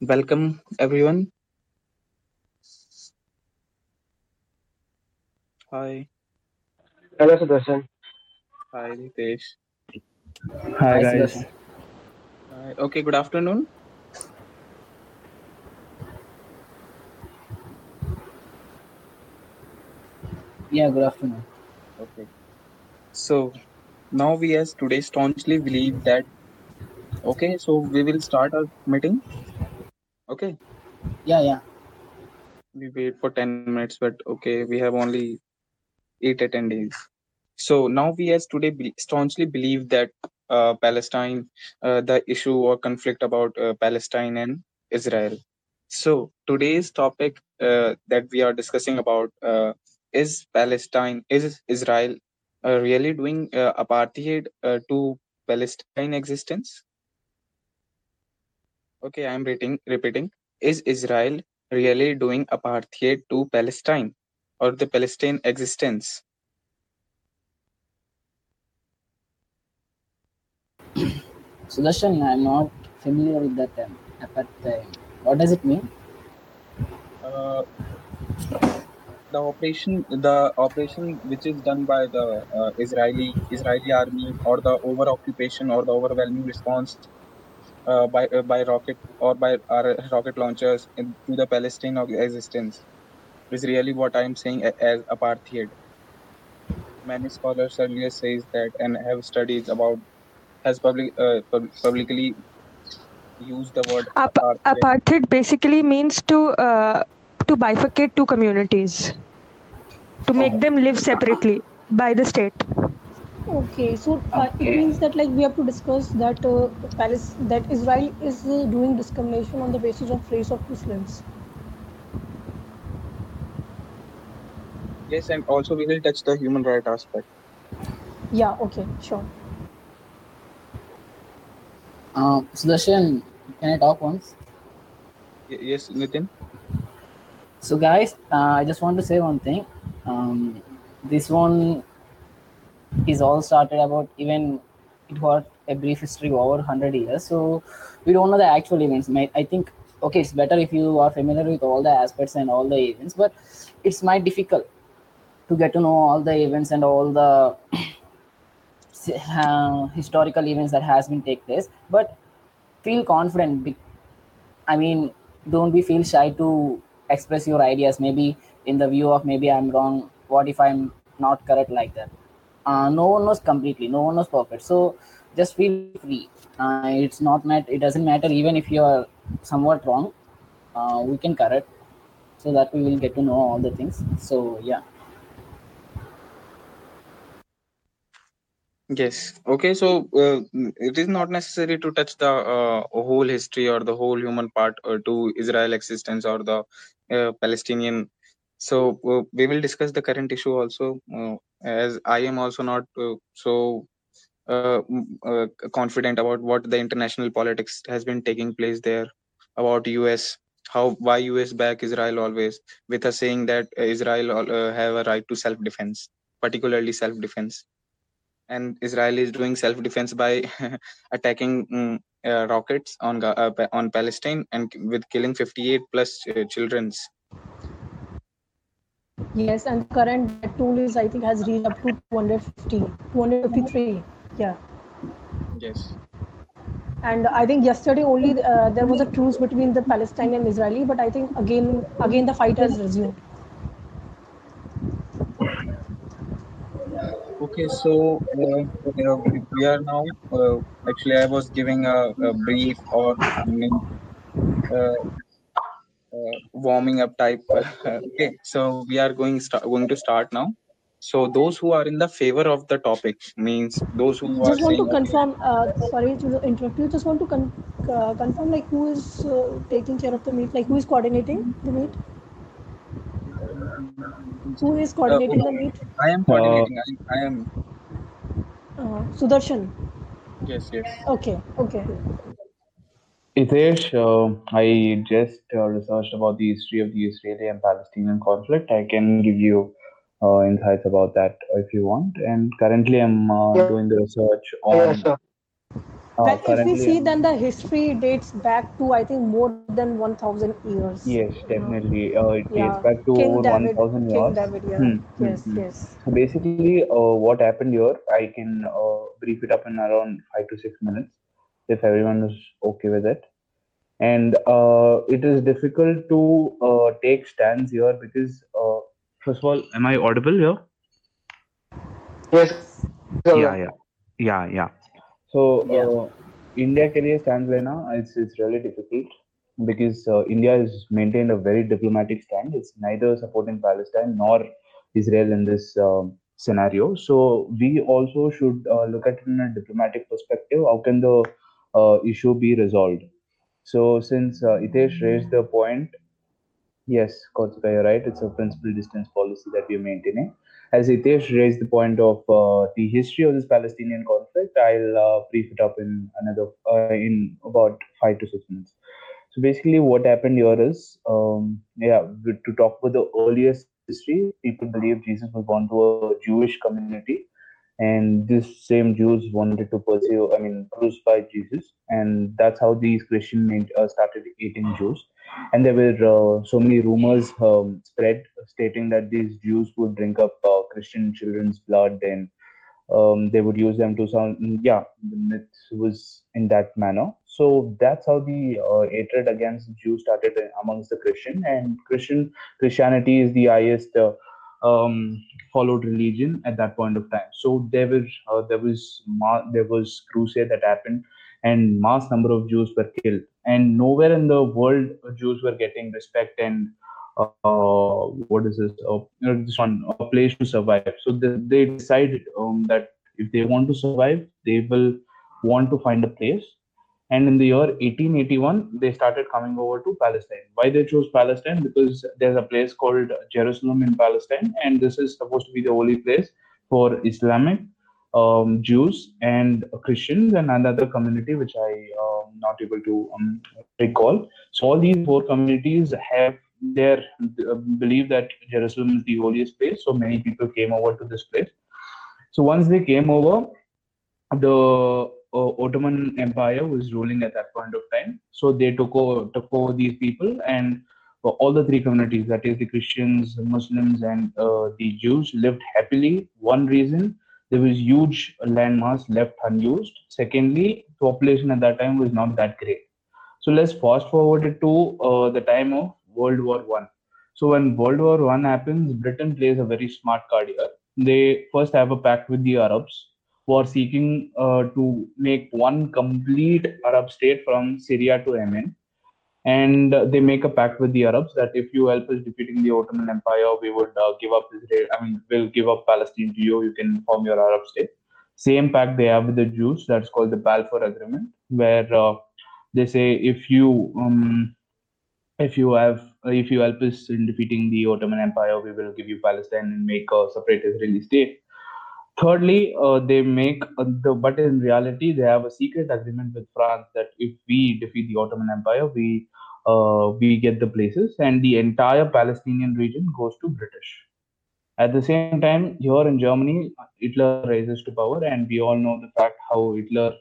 welcome everyone. Hi, Hello, Sudarshan. hi Ritesh. Hi Hi, guys. Hi. Okay, good afternoon. Yeah, good afternoon. Okay, so now we as today staunchly believe that. Okay, so we will start our meeting. Okay, Yeah, yeah. we wait for 10 minutes, but okay, we have only eight attendees. So now we as today be- staunchly believe that uh, Palestine, uh, the issue or conflict about uh, Palestine and Israel. So today's topic uh, that we are discussing about uh, is Palestine, is Israel uh, really doing uh, apartheid uh, to Palestine existence? Okay, I'm repeating. Repeating. Is Israel really doing apartheid to Palestine or the Palestine existence? Sudarshan, I'm not familiar with that term. Apartheid. What does it mean? Uh, the operation, the operation which is done by the uh, Israeli Israeli army or the over occupation or the overwhelming response uh, by uh, by rocket or by our rocket launchers in, to the Palestine of existence is really what I'm saying as apartheid. Many scholars earlier says that and have studies about has public uh, pub- publicly used the word Ap- apartheid. apartheid basically means to uh, to bifurcate two communities to make them live separately by the state Okay, so uh, it means that like we have to discuss that uh, Palis- that Israel is uh, doing discrimination on the basis of race of Muslims. Yes, and also we will touch the human right aspect. Yeah, okay, sure. Um, Sudarshan, can I talk once? Y- yes, Nitin. So, guys, uh, I just want to say one thing. Um, this one is all started about even it got a brief history over 100 years. So, we don't know the actual events. I think, okay, it's better if you are familiar with all the aspects and all the events, but it's might difficult to get to know all the events and all the uh, historical events that has been take place but feel confident i mean don't be feel shy to express your ideas maybe in the view of maybe i'm wrong what if i'm not correct like that uh, no one knows completely no one knows perfect so just feel free uh, it's not mat- it doesn't matter even if you are somewhat wrong uh, we can correct so that we will get to know all the things so yeah Yes. Okay. So uh, it is not necessary to touch the uh, whole history or the whole human part uh, to Israel existence or the uh, Palestinian. So uh, we will discuss the current issue also. Uh, as I am also not uh, so uh, uh, confident about what the international politics has been taking place there about US. How why US back Israel always with us saying that Israel uh, have a right to self defense, particularly self defense and Israel is doing self-defense by attacking uh, rockets on on Palestine and with killing 58 plus children's. Yes, and current debt tool is I think has reached up to 250, 253. Yeah, Yes. and I think yesterday only uh, there was a truce between the Palestinian and Israeli, but I think again again the fight has resumed. Okay, so uh, you know, we we are now. Uh, actually, I was giving a, a brief or uh, warming up type. okay, so we are going start, going to start now. So those who are in the favor of the topic means those who are Just want to saying okay, confirm. Uh, sorry to interrupt you. Just want to con- uh, confirm like who is uh, taking care of the meet, like who is coordinating the meet, who is uh, coordinating the meet. I am Uh, coordinating. I, I am Uh, Sudarshan. yes, yes. Okay, okay. Hitesh, uh, I just uh, researched about the history of the Israeli and Palestinian conflict. I can give you uh, insights about that if you want. And currently, I'm uh, Yeah, doing the research yeah, on sure. Uh, if we see, then the history dates back to I think more than 1,000 years. Yes, definitely. Uh, it dates back to King over David. 1000 King years. David. Yeah. Hmm, hmm, Yes. hmm. Yes. So basically, uh, what happened here, I can uh, brief it up in around five to six minutes if everyone is okay with it and uh, it is difficult to uh, take stands here because uh, first of all am i audible here? Yes. Sir. yeah yeah. Yeah yeah. So uh, yes. india ke liye stands lena it's it's really difficult because uh, india has maintained a very diplomatic stand. It's neither supporting palestine nor israel in this um, scenario. So we also should uh, look at it in a diplomatic perspective. How can the issue be resolved? So since uh, Itesh raised the point, yes, Kautika, you're right. It's a principal distance policy that we're maintaining as Itesh raised the point of uh, the history of this Palestinian conflict, I'll uh, brief it up in another uh, in about five to six minutes. So basically, what happened here is, um, yeah, to talk about the earliest history, people believe Jesus was born to a Jewish community, and this same Jews wanted to pursue, I mean, crucify Jesus, and that's how these Christian uh, started eating Jews and there were uh, so many rumors um, spread stating that these Jews would drink up uh, Christian children's blood and um, they would use them to sound. Yeah, the myth was in that manner. So that's how the uh, hatred against Jews started amongst the Christian and Christian Christianity is the highest uh, um, followed religion at that point of time. So there were uh, there was ma- there was crusade that happened and mass number of Jews were killed and nowhere in the world Jews were getting respect and uh, what is this? Uh, this one a place to survive. So they, they decided um, that if they want to survive, they will want to find a place. And in the year 1881, they started coming over to Palestine. Why they chose Palestine? Because there's a place called Jerusalem in Palestine, and this is supposed to be the holy place for Islamic um, Jews and Christians and another community which I am not able to um, recall. So all these four communities have their uh, believe that Jerusalem is the holiest place. So many people came over to this place. So once they came over, the Ottoman Empire was ruling at that point of time. So they took over, took over these people and uh, all the three communities, that is the Christians, the Muslims, and uh, the Jews, lived happily. One reason there was huge landmass left unused. Secondly, population at that time was not that great. So let's fast forward it to uh, the time of World War One. So when World War One happens, Britain plays a very smart card here. They first have a pact with the Arabs who are seeking uh, to make one complete Arab state from Syria to Yemen. And uh, they make a pact with the Arabs that if you help us defeating the Ottoman Empire, we would uh, give up Israel. I mean, we'll give up Palestine to you. You can form your Arab state. Same pact they have with the Jews. That's called the Balfour Agreement, where uh, they say if you um, if you have if you help us in defeating the Ottoman Empire, we will give you Palestine and make a separate Israeli state. Thirdly, uh, they make uh, the but in reality they have a secret agreement with France that if we defeat the Ottoman Empire, we uh, we get the places and the entire Palestinian region goes to British. At the same time, here in Germany, Hitler rises to power, and we all know the fact how Hitler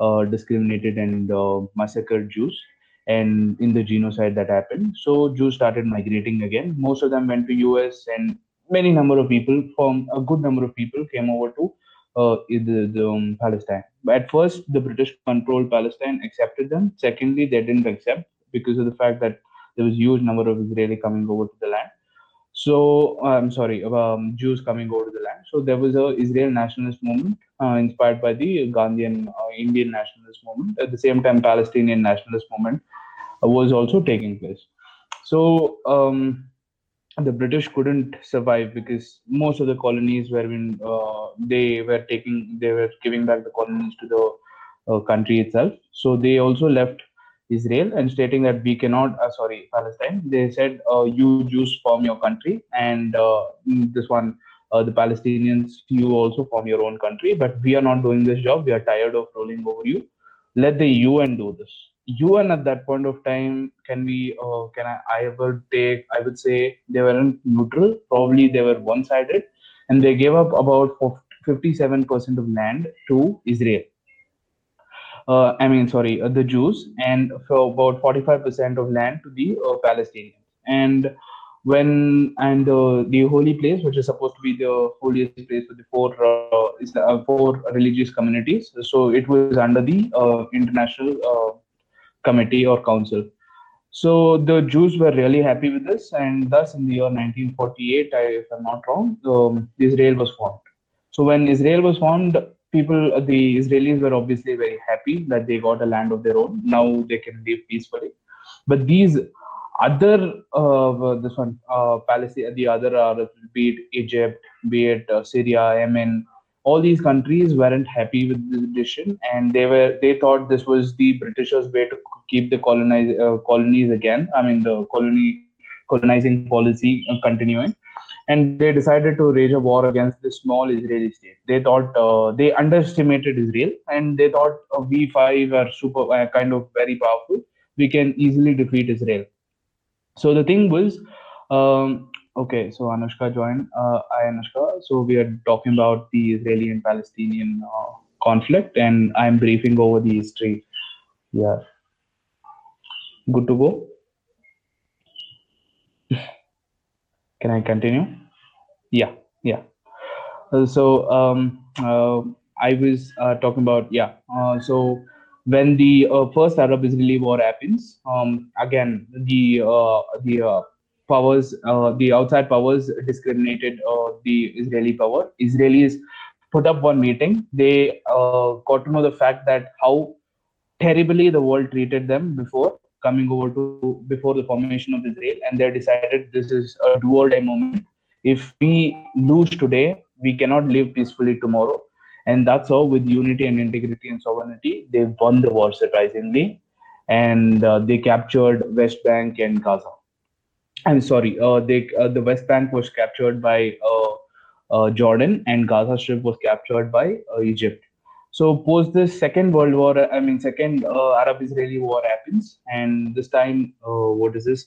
uh, discriminated and uh, massacred Jews and in the genocide that happened. So Jews started migrating again. Most of them went to US and many number of people from a good number of people came over to uh, the, the um, Palestine. At first, the British controlled Palestine, accepted them. Secondly, they didn't accept because of the fact that there was huge number of Israeli coming over to the land. So I'm sorry, um, Jews coming over to the land. So there was a Israel nationalist movement uh, inspired by the Gandhian uh, Indian nationalist movement. At the same time, Palestinian nationalist movement uh, was also taking place. So um, the British couldn't survive because most of the colonies were in uh, they were taking they were giving back the colonies to the uh, country itself. So they also left Israel and stating that we cannot uh, sorry Palestine. They said uh, you Jews form your country and uh, this one uh, the Palestinians you also form your own country. But we are not doing this job. We are tired of rolling over you. Let the UN do this. UN at that point of time can we uh, can I, I would take I would say they weren't neutral. Probably they were one-sided. And they gave up about 57% of land to Israel. Uh, I mean, sorry, uh, the Jews, and for about 45% of land to the uh, Palestinians. And when and uh, the holy place, which is supposed to be the holiest place for the four uh, is the, uh, four religious communities, so it was under the international committee or council. So the Jews were really happy with this, and thus in the year 1948, I, if I'm not wrong, um, Israel was formed. So when Israel was formed, people, the Israelis were obviously very happy that they got a land of their own. Now they can live peacefully. But these other, uh, this one, uh, Palestine, the other Arabs, be it Egypt, be it uh, Syria, Yemen, all these countries weren't happy with this decision, and they were they thought this was the Britishers' way to keep the colonize uh, colonies again. I mean the colony colonizing policy uh, continuing and they decided to wage a war against the small Israeli state. They thought uh, they underestimated Israel, and they thought uh, we five are super uh, kind of very powerful. We can easily defeat Israel. So the thing was, um, okay. So Anushka joined. Uh, I Anushka. So we are talking about the Israeli and Palestinian uh, conflict, and I'm briefing over the history. Yeah. Good to go. Can I continue? Yeah, yeah. Uh, so um, uh, I was uh, talking about yeah. Uh, so when the first Arab-Israeli war happens, um, again the the powers, uh, the outside powers discriminated uh, the Israeli power. Israelis put up one meeting. They uh, got to know the fact that how terribly the world treated them before coming over to before the formation of Israel, and they decided this is a do or die moment. If we lose today, we cannot live peacefully tomorrow. And that's how, with unity and integrity and sovereignty, they won the war surprisingly, and uh, they captured West Bank and Gaza. I'm sorry, uh, they uh, the West Bank was captured by uh, uh, Jordan, and Gaza Strip was captured by uh, Egypt. So post this second world war, I mean second uh, Arab-Israeli war happens, and this time, what is this?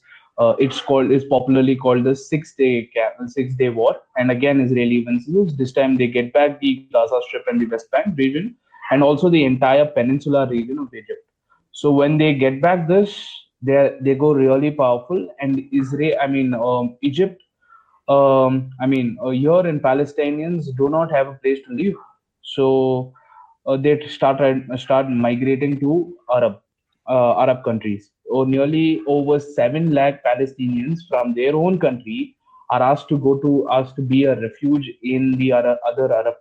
It's called is popularly called the Six Day Six Day War, and again Israeli wins. This time they get back the Gaza Strip and the West Bank region, and also the entire peninsula region of Egypt. So when they get back this, they they go really powerful, and Israel, I mean um, Egypt, um, I mean uh, here in Palestinians do not have a place to live, so uh, they start start migrating to Arab uh, Arab countries. Or nearly over seven lakh Palestinians from their own country are asked to go to asked to be a refuge in the Arab, other Arab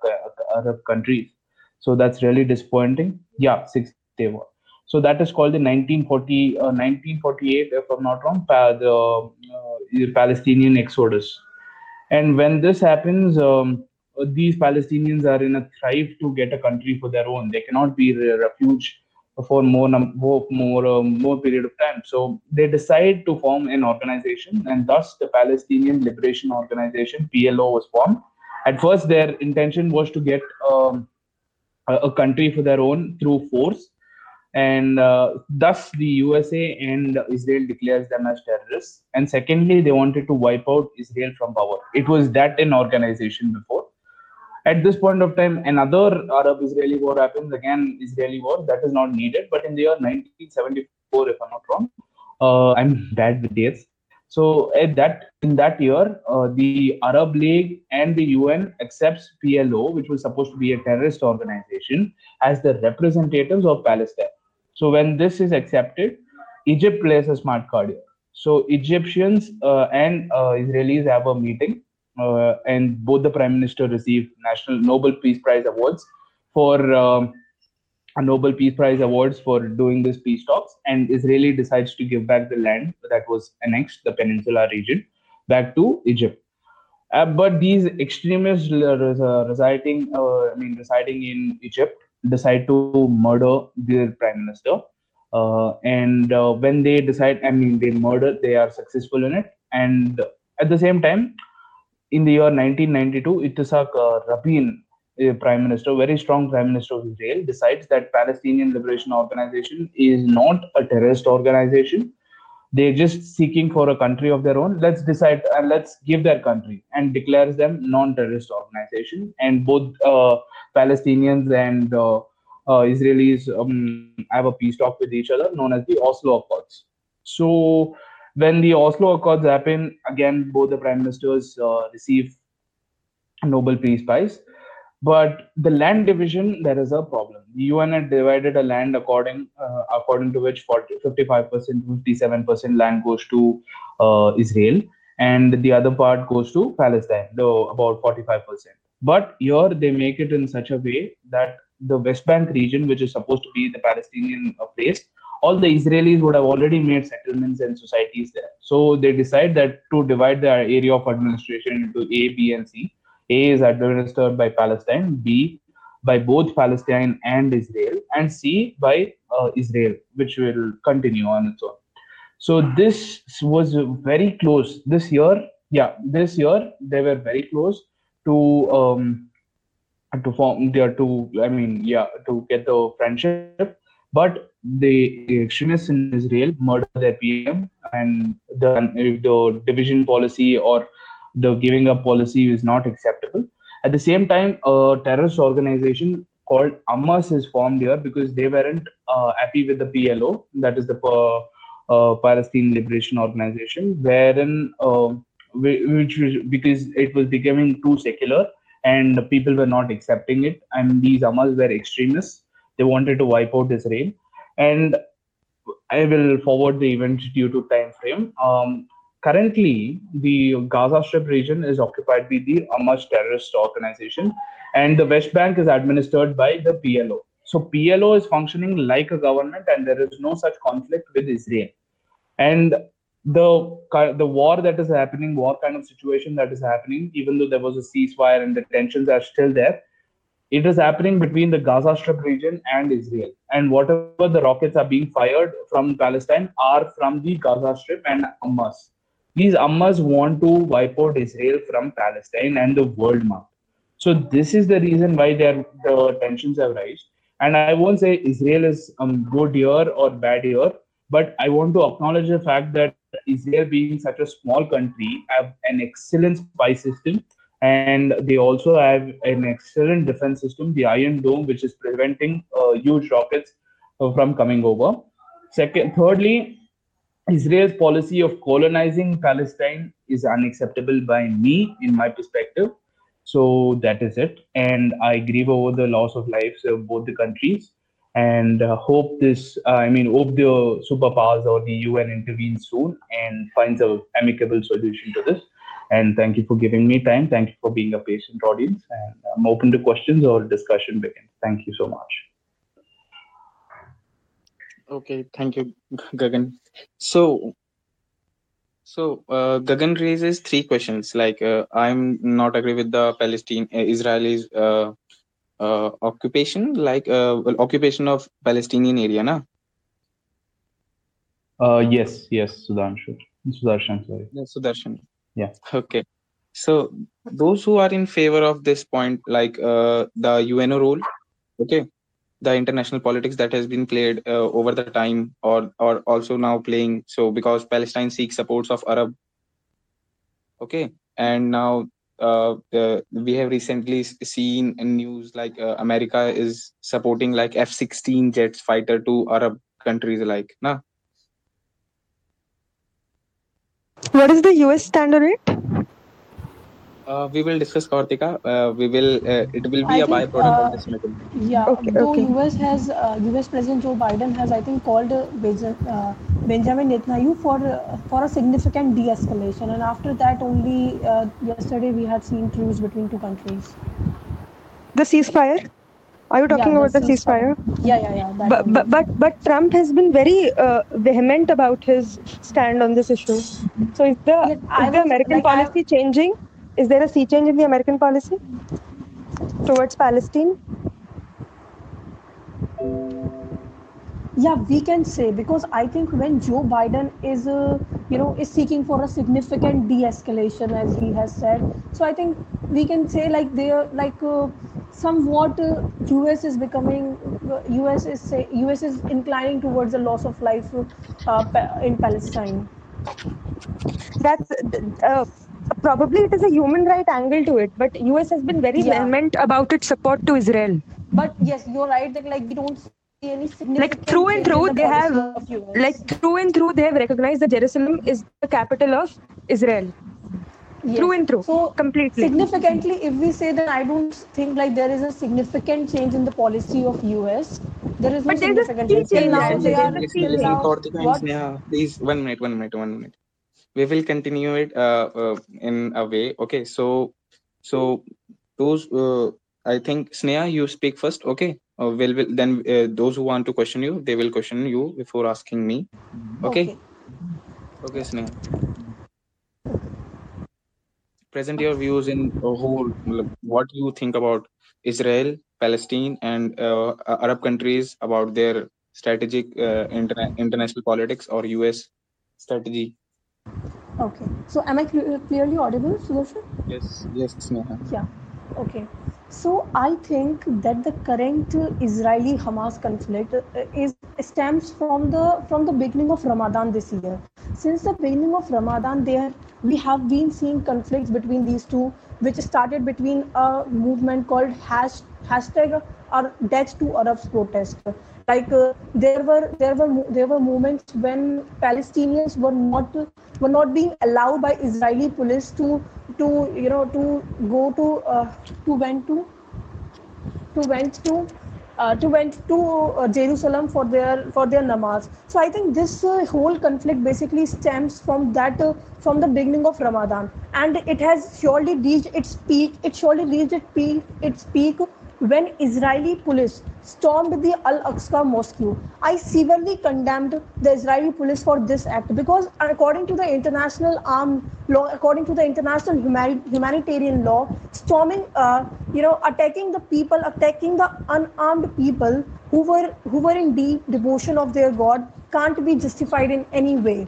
Arab countries. So that's really disappointing. Yeah, six day war. So that is called the 1940 uh, 1948, if I'm not wrong, the uh, Palestinian Exodus. And when this happens, um, these Palestinians are in a thrive to get a country for their own. They cannot be a refuge for more num- more more, uh, more period of time. So they decide to form an organization, and thus the Palestinian Liberation Organization (PLO) was formed. At first, their intention was to get um, a, a country for their own through force, and uh, thus the USA and Israel declares them as terrorists. And secondly, they wanted to wipe out Israel from power. It was that an organization before. At this point of time, another Arab-Israeli war happens. Again, Israeli war that is not needed. But in the year 1974, if I'm not wrong, uh, I'm bad with dates. So at that in that year, uh, the Arab League and the UN accepts PLO, which was supposed to be a terrorist organization, as the representatives of Palestine. So when this is accepted, Egypt plays a smart card here. So Egyptians uh, and uh, Israelis have a meeting, uh, and both the prime minister receive national Nobel Peace Prize awards for um, a Nobel Peace Prize awards for doing this peace talks, and Israeli decides to give back the land that was annexed, the peninsula region, back to Egypt. Uh, but these extremists uh, uh, residing, I mean, residing in Egypt, decide to murder their prime minister. Uh, and uh, when they decide, I mean, they murder, they are successful in it. And at the same time, in the year 1992, Itzhak uh, Rabin, a prime minister, very strong prime minister of Israel, decides that Palestinian Liberation Organization is not a terrorist organization. They're just seeking for a country of their own. Let's decide and let's give their country and declares them non-terrorist organization. And both uh, Palestinians and uh, uh, Israelis um, have a peace talk with each other, known as the Oslo Accords. So when the Oslo Accords happen, again, both the prime ministers uh, receive Nobel Peace Prize. But the land division, there is a problem. The UN had divided a land according uh, according to which 40, 55%, 57% land goes to uh, Israel, and the other part goes to Palestine, though about 45%. But here they make it in such a way that the West Bank region, which is supposed to be the Palestinian uh, place, all the Israelis would have already made settlements and societies there. So they decide that to divide the area of administration into A, B, and C. A is administered by Palestine, B by both Palestine and Israel, and C by uh, Israel, which will continue on its own. So this was very close. This year, yeah, this year they were very close to um, to form their to I mean yeah to get the friendship, but the extremists in Israel murdered their PM and the the division policy or the giving up policy is not acceptable. At the same time, a terrorist organization called Hamas is formed here because they weren't uh, happy with the PLO, that is the uh, uh, Palestine Liberation Organization, wherein uh, which was because it was becoming too secular and people were not accepting it, and these Hamas were extremists. They wanted to wipe out Israel, and I will forward the event due to time frame. Um, currently the Gaza Strip region is occupied by the Hamas terrorist organization, and the West Bank is administered by the PLO. So PLO is functioning like a government, and there is no such conflict with Israel. And the the war that is happening, war kind of situation that is happening, even though there was a ceasefire and the tensions are still there, it is happening between the Gaza Strip region and Israel. And whatever the rockets are being fired from Palestine are from the Gaza Strip and Hamas these Hamas want to wipe out Israel from Palestine and the world map. So this is the reason why the tensions have risen. And I won't say Israel is um, good here or bad here, but I want to acknowledge the fact that Israel, being such a small country, have an excellent spy system, and they also have an excellent defense system, the Iron Dome, which is preventing uh, huge rockets uh, from coming over. Second, thirdly, Israel's policy of colonizing Palestine is unacceptable by me, in my perspective. So that is it. And I grieve over the loss of lives of both the countries and uh, hope this, uh, I mean, hope the superpowers or the UN intervenes soon and finds a amicable solution to this. And thank you for giving me time. Thank you for being a patient audience. And I'm open to questions or discussion begin. Thank you so much. Okay, thank you, Gagan. So, so uh, Gagan raises three questions. Like, uh, I'm not agree with the Palestine uh, Israelis uh, uh, occupation, like uh, well, occupation of Palestinian area, na? Uh, yes, yes, Sudhanshu. Sudarshan, sorry. Yeah, Sudarshan. Yeah. Okay. So those who are in favor of this point, like uh, the UNO role, okay, the international politics that has been played uh, over the time or or also now playing. So because palestine seeks supports of arab. Okay. And now uh, uh, we have recently seen in news like uh, america is supporting like f-16 jets fighter to arab countries like nah what is the us standard rate uh, we will discuss Kartika. Uh, we will. Uh, it will be I a think, byproduct uh, of this meeting. Yeah, Okay, though okay. US has uh, US President Joe Biden has I think called uh, Benja- uh, Benjamin Netanyahu for uh, for a significant de-escalation, and after that only uh, yesterday we had seen truce between two countries. The ceasefire? Are you talking Yeah, about the ceasefire? Yeah, yeah, yeah. But, but but but Trump has been very uh, vehement about his stand on this issue. So is the Yeah, is the American like, I- policy changing? Is there a sea change in the American policy towards Palestine? yeah we can say because i think when joe biden is uh, you know is seeking for a significant de-escalation as he has said so i think we can say like they are like uh, somewhat uh, us is becoming uh, us is say us is inclining towards a loss of life uh, in palestine That's uh, probably it is a human right angle to it, but US has been very Yeah. vehement about its support to Israel. but yes you're right that like we don't see any like through and change through, the they have, policy of US. Like through and through, they have recognized that Jerusalem is the capital of Israel. Yes. Through and through, So completely. significantly, if we say that I don't think like there is a significant change in the policy of US, there is no But a significant change. Change, now, Anjali. they are There's a listen, key till listen, now. What? Sneha, please, one minute, one minute, one minute. We will continue it uh, uh, in a way. Okay, so so those uh, I think Sneha, you speak first. Okay, uh, will will then uh, those who want to question you, they will question you before asking me. Okay, okay, Sneha. Present your views in a whole. What you think about Israel, Palestine, and uh, Arab countries about their strategic uh, interna- international politics or US strategy. Okay. So am I cle- clearly audible, Sudarshan? Yes, yes, Sneha. Yeah. Okay. So I think that the current Israeli-Hamas conflict uh, is stems from the from the beginning of Ramadan this year. Since the beginning of Ramadan, there we have been seeing conflicts between these two, which started between a movement called hash, hashtag or Death to Arabs protest. Like uh, there were there were there were moments when Palestinians were not were not being allowed by Israeli police to to you know to go to uh, to went to to went to uh, to went to uh, Jerusalem for their for their namaz. So I think this uh, whole conflict basically stems from that uh, from the beginning of Ramadan, and it has surely reached its peak. It surely reached its peak. Its peak when Israeli police stormed the Al Aqsa Mosque. I severely condemned the Israeli police for this act because, according to the international arm law, according to the international humani- humanitarian law, storming, uh, you know, attacking the people, attacking the unarmed people who were who were in deep devotion of their God can't be justified in any way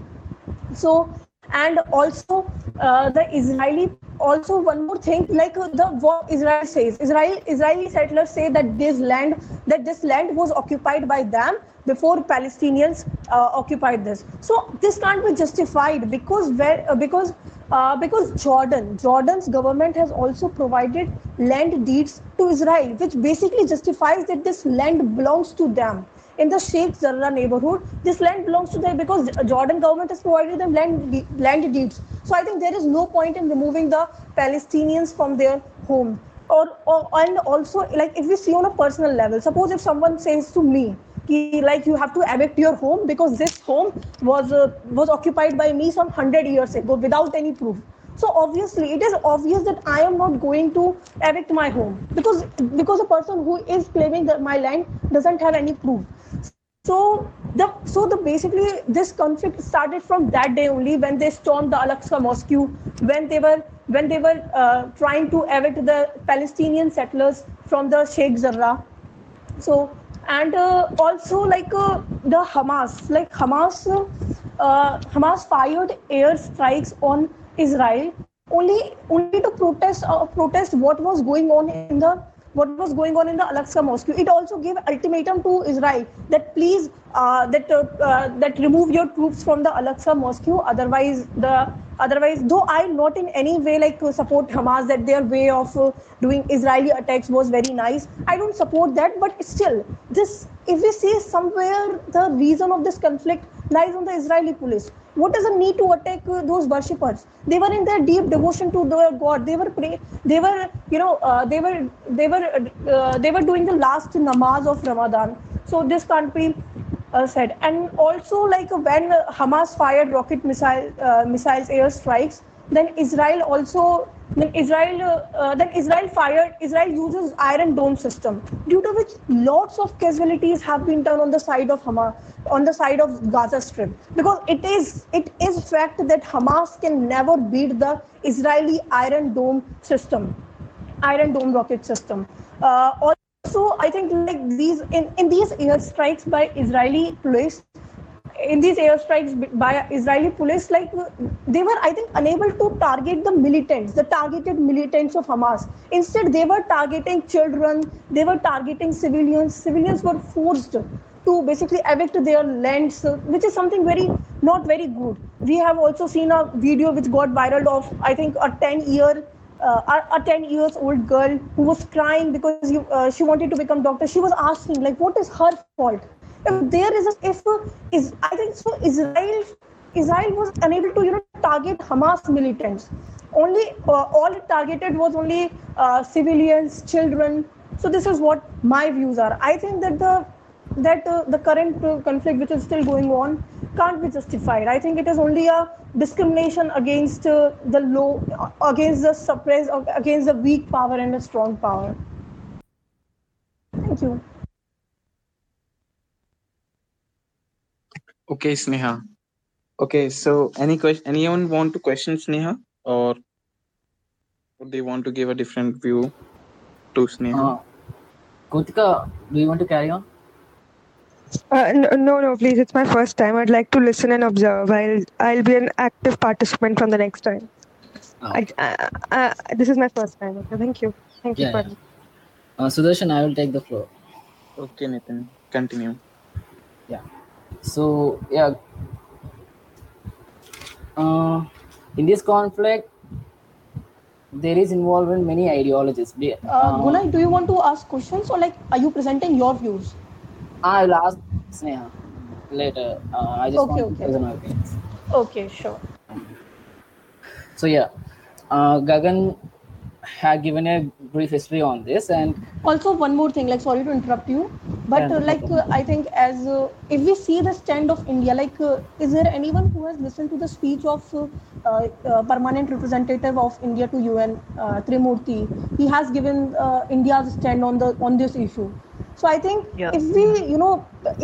so and also uh, the israeli also one more thing like uh, the what israel says. Israel israeli settlers say that this land that this land was occupied by them before palestinians uh, occupied this. So this can't be justified because where uh, because uh, because jordan jordan's government has also provided land deeds to israel which basically justifies that this land belongs to them in the Sheikh Jarrah neighborhood. This land belongs to them because Jordan government has provided them land, land deeds. So I think there is no point in removing the Palestinians from their home. Or, or and also like if we see on a personal level, suppose if someone says to me, ki, like you have to evict your home because this home was uh, was occupied by me some hundred years ago without any proof. So obviously, it is obvious that I am not going to evict my home because because the person who is claiming that my land doesn't have any proof. So the so the basically this conflict started from that day only when they stormed the Al-Aqsa Mosque, when they were when they were uh, trying to evict the Palestinian settlers from the Sheikh Jarrah. So and uh, also like uh, the Hamas, like Hamas, uh, Hamas fired air strikes on Israel only only to protest uh, protest what was going on in the what was going on in the Al-Aqsa Mosque. It also gave ultimatum to Israel that please uh, that uh, uh, that remove your troops from the Al-Aqsa Mosque. Otherwise, the otherwise, though I not in any way like uh, support Hamas that their way of uh, doing Israeli attacks was very nice. I don't support that, but still, this if we see somewhere the reason of this conflict lies on the Israeli police. What is the need to attack uh, those worshippers? They were in their deep devotion to their God. They were pray. They were, you know, uh, they were, they were, uh, they were doing the last namaz of Ramadan. So this can't be uh, said. And also, like when Hamas fired rocket missile, uh, missiles, air strikes, then Israel also, then Israel, uh, then Israel fired. Israel uses Iron Dome system, due to which lots of casualties have been done on the side of Hamas, on the side of Gaza Strip, because it is it is fact that Hamas can never beat the Israeli Iron Dome system, Iron Dome rocket system. Uh, also, I think like these in, in these airstrikes by Israeli police, in these airstrikes by Israeli police, like they were, I think, unable to target the militants, the targeted militants of Hamas. Instead, they were targeting children, they were targeting civilians. Civilians were forced to basically evict their lands, which is something very not very good. We have also seen a video which got viral of, I think, a 10 year uh, a 10 years old girl who was crying because uh, she wanted to become doctor she was asking like what is her fault if there is a if is i think so israel israel was unable to you know target hamas militants. Only uh, all it targeted was only uh, civilians children. So this is what my views are. I think that the that uh, the current uh, conflict which is still going on can't be justified. I think it is only a discrimination against uh, the low uh, against the suppressed against the weak power and the strong power. Thank you Okay, Sneha. Okay, so any question? Anyone want to question Sneha, or would they want to give a different view to Sneha? Uh, Kutika, do you want to carry on? Uh, no, no, no, please. It's my first time. I'd like to listen and observe. I'll, I'll be an active participant from the next time. Oh. I, uh, uh, this is my first time. Okay, thank you. Thank you Yeah, for yeah. Uh, Sudarshan, I will take the floor. Okay, Nitin, continue. So yeah, uh, in this conflict, there is involvement many ideologies. Uh, uh, Gunai, do you want to ask questions or like are you presenting your views I will ask Sneha later. Uh, I just Okay, want to okay. present my opinions. okay sure So yeah, uh, Gagan had given a brief history on this, and also one more thing like sorry to interrupt you but Yeah, uh, like uh, i think as uh, if we see the stand of india like uh, is there anyone who has listened to the speech of uh, uh, permanent representative of india to un uh, Tirumurti he has given uh, india's stand on the on this issue. So i think Yeah. if we you know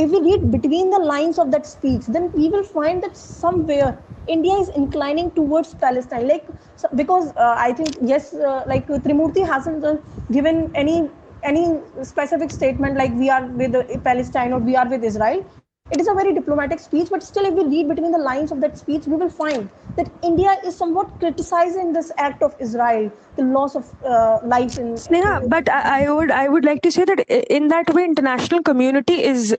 if we read between the lines of that speech then we will find that somewhere india is inclining towards palestine. Like so, because uh, i think yes uh, like Tirumurti hasn't uh, given any any specific statement like we are with palestine or we are with israel. It is a very diplomatic speech but still if we read between the lines of that speech we will find that india is somewhat criticizing this act of israel the loss of uh, lives in Sneha, but I, I would I would like to say that in that way, international community is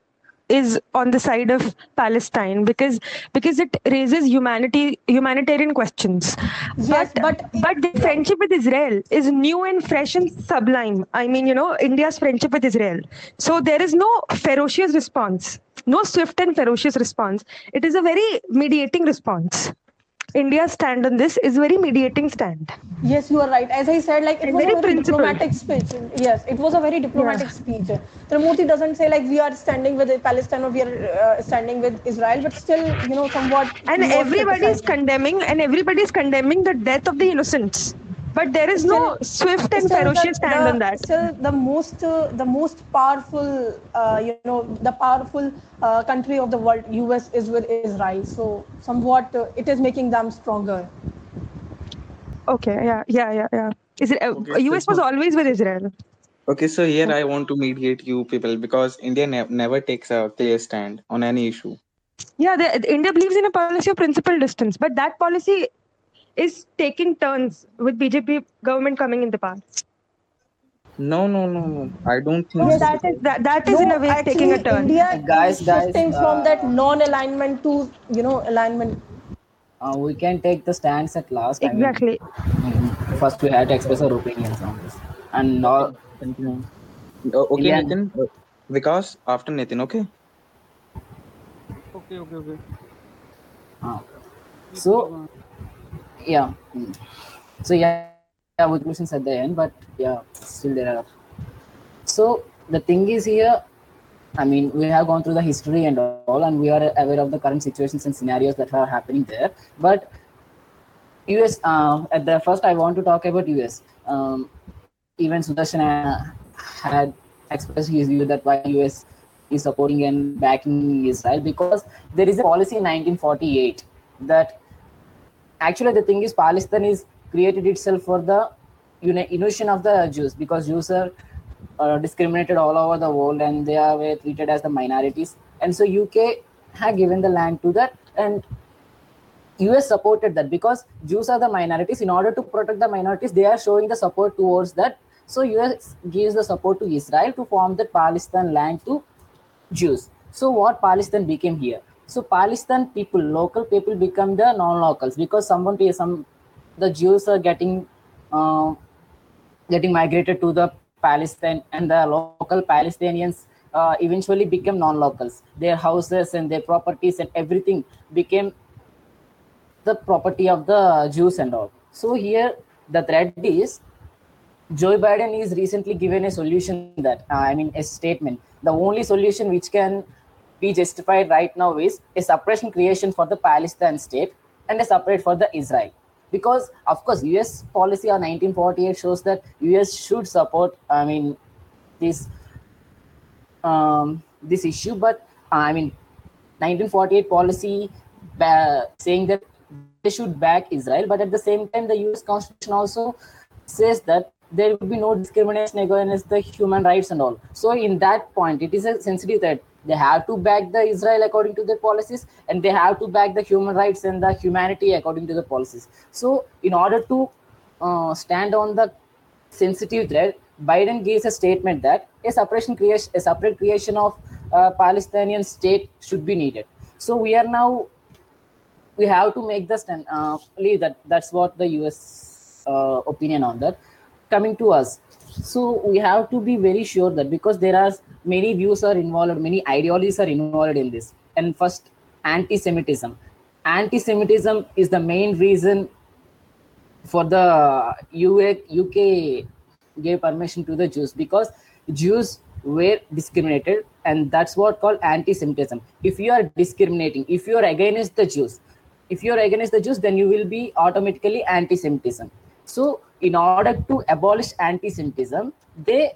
is on the side of Palestine because because it raises humanity humanitarian questions. Yes, but but- but the friendship with Israel is new and fresh and sublime. I mean, you know, India's friendship with Israel. So there is no ferocious response, no swift and ferocious response. It is a very mediating response. India's stand on this is very mediating stand. Yes, you are right. As I said, like it And was very a very principled. diplomatic speech. Yes, it was a very diplomatic speech. Tirumurti doesn't say like we are standing with Palestine or we are uh, standing with Israel, but still, you know, somewhat. and everybody is condemning and everybody is condemning the death of the innocents but there is no swift and Still ferocious the, stand the- on that Still, the most, uh, the most powerful, uh, you know, the powerful uh, country of the world, US, is with Israel. So, somewhat, uh, it is making them stronger. okay yeah yeah yeah yeah is it uh, Okay, us so- was always with israel Okay, so here I want to mediate you people because India ne- never takes a clear stand on any issue. yeah the, india believes in a policy of principal distance but that policy is taking turns with bjp government coming in the power No, no, no, no. I don't think so so. that is that, that is in a way actually, taking a turn India Guys, is guys, shifting uh, from that non-alignment to, you know, alignment. uh, we can take the stance at last. I mean, exactly mm, first, we had to express our opinions on this, and all. Continue. Uh, okay, Yeah. Nitin. Uh, Vikas after Nitin. Okay. Okay, okay, okay. Uh, so, yeah. So yeah, yeah, with questions at the end, but yeah, still there are. So the thing is here, I mean, we have gone through the history and all, and we are aware of the current situations and scenarios that are happening there. But US, uh, at the first, I want to talk about US. Um, even Sudarshan uh, had expressed his view that why US is supporting and backing Israel because there is a policy in 1948 that actually the thing is Palestine is created itself for the uni- unition of the Jews because Jews are uh, discriminated all over the world and they are treated as the minorities and so UK had given the land to that and US supported that because Jews are the minorities. In order to protect the minorities, they are showing the support towards that. So US gives the support to Israel to form the Palestine land to Jews. So what Palestine became here? So Palestine people, local people become the non-locals because someone some the Jews are getting uh, getting migrated to the Palestine, and the local Palestinians uh, eventually become non-locals. Their houses and their properties and everything became the property of the Jews and all. So here the threat is Joe Biden is recently given a solution that uh, I mean a statement. The only solution which can be justified right now is a separation creation for the Palestine state and a separate for the Israel. Because of course, U.S. policy of 1948 shows that U.S. should support. I mean, this um, this issue, but I mean, 1948 policy saying that they should back Israel, but at the same time, the U.S. Constitution also says that there will be no discrimination against the human rights and all. So, in that point, it is a sensitive that they have to back the Israel according to their policies, and they have to back the human rights and the humanity according to the policies. So, in order to uh, stand on the sensitive thread, Biden gives a statement that a separation creation, a separate creation of uh, Palestinian state should be needed. So we are now we have to make the stand. Uh, that that's what the U.S. Uh, opinion on that. Coming to us, so we have to be very sure that because there are many views are involved, many ideologies are involved in this. And first, anti-Semitism. Anti-Semitism is the main reason for the UK gave permission to the Jews because Jews were discriminated, and that's what called anti-Semitism. If you are discriminating, if you are against the Jews, if you are against the Jews, then you will be automatically anti-Semitism. So, in order to abolish anti-Semitism, they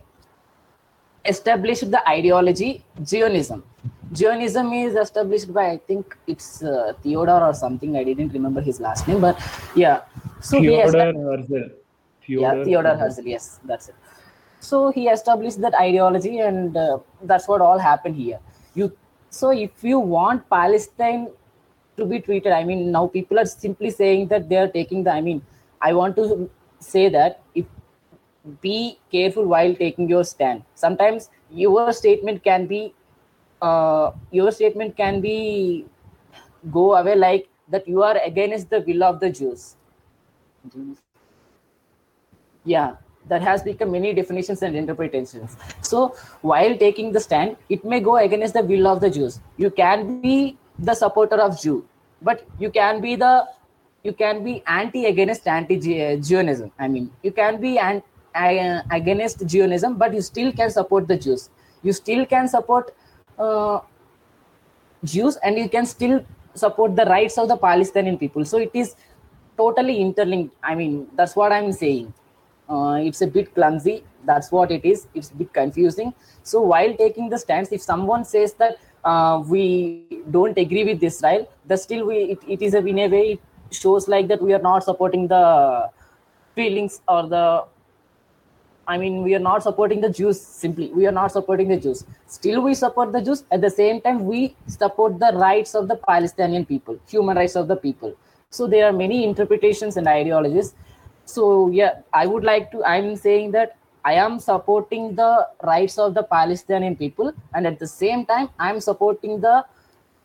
established the ideology Zionism. Zionism is established by I think it's uh, Theodore or something. I didn't remember his last name, but yeah. So he Theodore Herzl. yeah theodore herzl yes that's it so he established that ideology and uh, that's what all happened here you so if you want palestine to be treated i mean now people are simply saying that they are taking the i mean i want to say that if be careful while taking your stand. Sometimes your statement can be uh, your statement can be go away like that you are against the will of the jews. Yeah that has become many definitions and interpretations. So while taking the stand it may go against the will of the jews. You can be the supporter of jew but you can be the you can be anti against anti zionism i mean. You can be an, uh, against zionism but you still can support the jews. You still can support uh, jews and you can still support the rights of the palestinian people. So it is totally interlinked. I mean that's what i'm saying. Uh, it's a bit clumsy. That's what it is. It's a bit confusing. So while taking the stance if someone says that uh, we don't agree with israel the still we it, it is a in a way it shows like that we are not supporting the feelings or the I mean, we are not supporting the Jews simply. We are not supporting the Jews. Still, we support the Jews. At the same time, we support the rights of the Palestinian people, human rights of the people. So there are many interpretations and ideologies. So yeah, I would like to. I'm saying that I am supporting the rights of the Palestinian people, and at the same time, I'm supporting the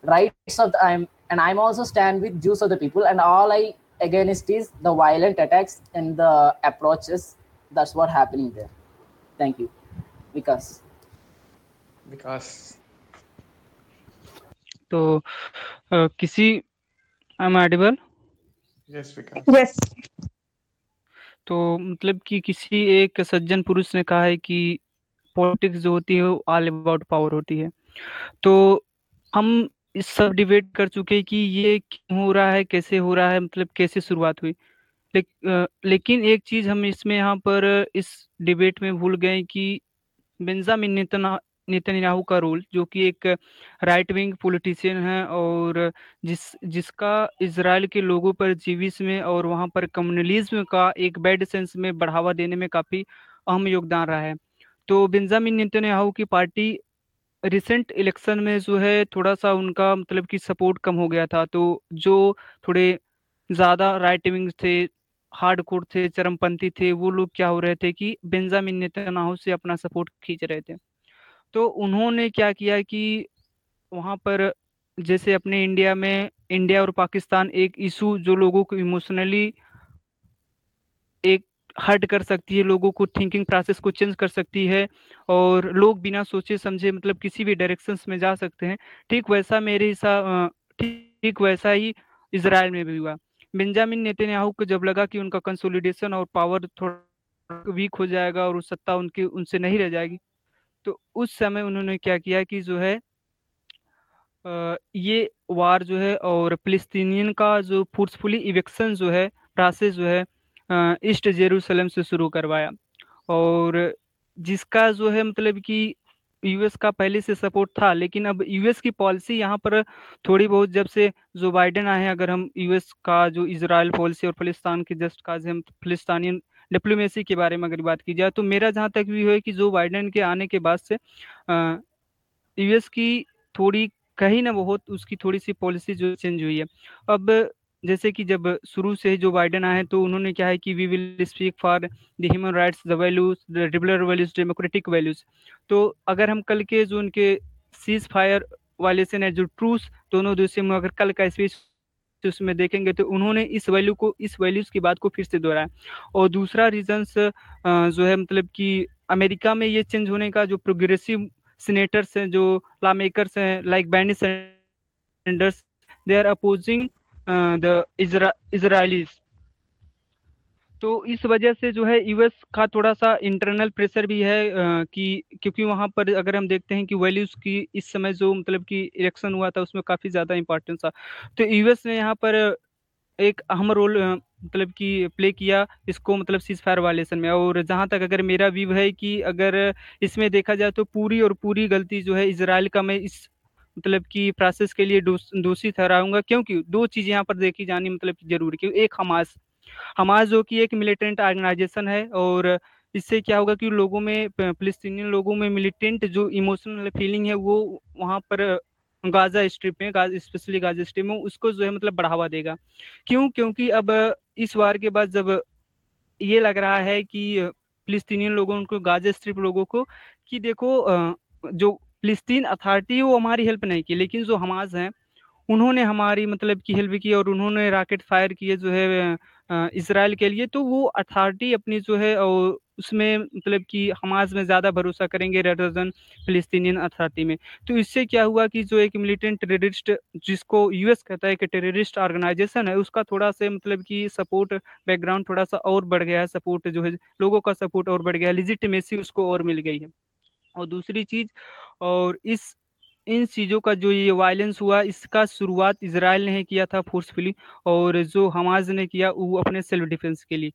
rights of the. I'm and I'm also stand with Jews of the people. And all I against is the violent attacks and the approaches that's what happening there. Thank you. Vikas. तो अ, किसी I am edible yes Vikas Yes. तो मतलब कि किसी एक सज्जन पुरुष ने कहा है कि पॉलिटिक्स जो होती है वो ऑल अबाउट पावर होती है। तो हम इस सब डिबेट कर चुके हैं कि ये क्यों हो रहा है कैसे हो रहा है मतलब कैसे शुरुआत हुई। अ, लेकिन एक चीज़ हम इसमें यहाँ पर इस डिबेट में भूल गए कि बेंजामिन नेतना का रोल जो कि एक राइट विंग पॉलिटिशियन है और जिस जिसका इसराइल के लोगों पर जीविस में और वहाँ पर कम्युनलिज्म का एक बैड सेंस में बढ़ावा देने में काफ़ी अहम योगदान रहा है। तो बेंजामिन नेतन्याहू की पार्टी रिसेंट इलेक्शन में जो है थोड़ा सा उनका मतलब कि सपोर्ट कम हो गया था तो जो थोड़े ज़्यादा राइट विंग थे हार्ड कोर थे, चरमपंथी थे, वो लोग क्या हो रहे थे कि बेंजामिन नेतन्याहू से अपना सपोर्ट खींच रहे थे। तो उन्होंने क्या किया कि वहाँ पर जैसे अपने इंडिया में, इंडिया और पाकिस्तान एक इशू जो लोगों को इमोशनली एक हर्ट कर सकती है, लोगों को थिंकिंग प्रोसेस को चेंज कर सकती है और लोग बिना सोचे समझे मतलब किसी भी डायरेक्शन में जा सकते हैं। ठीक वैसा मेरे हिसाब ठीक वैसा ही इसराइल में भी हुआ। बेंजामिन नेतन्याहू को जब लगा कि उनका कंसोलिडेशन और पावर थोड़ा वीक हो जाएगा और सत्ता उनकी, उनसे नहीं रह जाएगी तो उस समय उन्होंने क्या किया कि जो है ये वार जो है और फिलिस्तीनियन का जो फोर्सफुली इवेक्शन जो है प्रोसेस जो है ईस्ट जेरूसलम से शुरू करवाया। और जिसका जो है मतलब कि यूएस का पहले से सपोर्ट था, लेकिन अब यूएस की पॉलिसी यहाँ पर थोड़ी बहुत जब से जो बाइडेन आए हैं, अगर हम यूएस का जो इसराइल पॉलिसी और फिलिस्तान के जस्ट काज हम फिलिस्तानियन डिप्लोमेसी के बारे में अगर बात की जाए तो मेरा जहाँ तक भी है कि जो बाइडेन के आने के बाद से यूएस की थोड़ी कहीं ना बहुत उसकी थोड़ी सी पॉलिसी जो चेंज हुई है। अब जैसे कि जब शुरू से जो बाइडन आए तो उन्होंने क्या है कि we will speak for the human rights the values the liberal values democratic values तो अगर हम कल के जो उनके सीज फायर वायलेशन है, जो ट्रूस दोनों देशों में अगर कल का स्पीच उसमें देखेंगे तो उन्होंने इस वैल्यू को, इस वैल्यूज़ की बात को फिर से दोहराया। और दूसरा रीजंस जो है मतलब कि अमेरिका में ये चेंज होने का जो प्रोग्रेसिव सीनेटर्स हैं, जो लॉ मेकर्स हैं like Bernie they are opposing the Israelis तो इस वजह से जो है यूएस का थोड़ा सा इंटरनल प्रेशर भी है uh, कि क्योंकि वहाँ पर अगर हम देखते हैं कि वैल्यूज़ की इस समय जो मतलब कि इलेक्शन हुआ था उसमें काफ़ी ज़्यादा इंपॉर्टेंस था। तो यूएस ने यहाँ पर एक अहम रोल मतलब कि प्ले किया इसको मतलब सीज फायर वायलेशन में। और जहाँ तक अगर मेरा व्यू है कि अगर इसमें देखा जाए तो पूरी और पूरी गलती जो है इसराइल का मैं इस मतलब कि प्रोसेस के लिए दोषी ठहराऊँगा क्योंकि दो चीज़ यहाँ पर देखी जानी मतलब ज़रूरी क्यों, एक हमास हमास जो कि एक मिलिटेंट ऑर्गेनाइजेशन है और इससे क्या होगा कि लोगों में फिलिस्तीनी लोगों में मिलिटेंट जो इमोशनल फीलिंग है वो वहाँ पर गाजा स्ट्रिप में गाजा स्पेशली गाजा स्ट्रिप में उसको जो है मतलब बढ़ावा देगा। क्यों? क्योंकि अब इस वार के बाद जब ये लग रहा है कि फिलिस्तीनियन लोगों को, गाजा स्ट्रिप लोगों को कि देखो जो फिलिस्तीन अथॉरिटी वो हमारी हेल्प नहीं की, लेकिन जो हमाज हैं, उन्होंने हमारी मतलब की हेल्प की और उन्होंने रॉकेट फायर किए जो है इसराइल के लिए तो वो अथॉरिटी अपनी जो है और उसमें मतलब कि हमाज में ज़्यादा भरोसा करेंगे देन फिलिस्तीनियन अथॉरिटी में। तो इससे क्या हुआ कि जो एक मिलिटेंट टेररिस्ट जिसको यूएस कहता है कि टेररिस्ट ऑर्गेनाइजेशन है, उसका थोड़ा से मतलब कि सपोर्ट बैकग्राउंड थोड़ा सा और बढ़ गया है सपोर्ट जो है, लोगों का सपोर्ट और बढ़ गया है लिजिटमेसी उसको और मिल गई है। और दूसरी चीज़ और इस, इन चीज़ों का जो ये वायलेंस हुआ, इसका शुरुआत इसराइल ने किया था फोर्सफुली और जो हमाज ने किया, वो अपने सेल्फ डिफेंस के लिए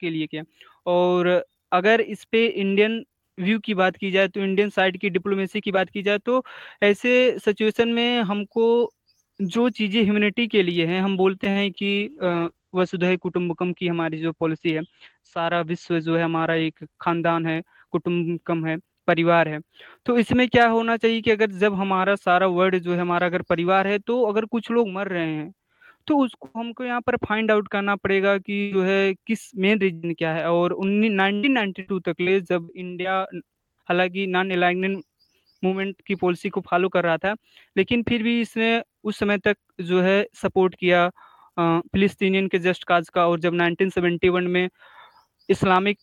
के लिए किया। और अगर इस पे इंडियन व्यू की बात की जाए तो इंडियन साइड की डिप्लोमेसी की बात की जाए तो ऐसे सिचुएशन में हमको जो चीज़ें ह्यूमनिटी के लिए हैं, हम बोलते हैं कि वसुधै कुटुम्बकम की हमारी जो पॉलिसी है, सारा विश्व जो है, हमारा एक खानदान है कुटुम्बकम है परिवार है। तो इसमें क्या होना चाहिए कि अगर जब हमारा सारा वर्ड जो है, हमारा अगर परिवार है तो अगर कुछ लोग मर रहे हैं तो उसको हमको यहाँ पर फाइंड आउट करना पड़ेगा कि जो है, किस मेन रीजन क्या है। और नाइनटीन नाइनटी टू तक ले जब इंडिया हालाँकि नॉन अलाइनमेंट मूवमेंट की पॉलिसी को फॉलो कर रहा था, लेकिन फिर भी इसने उस समय तक जो है, सपोर्ट किया फिलिस्तीनियन के जस्ट काज का। और जब 1971 में इस्लामिक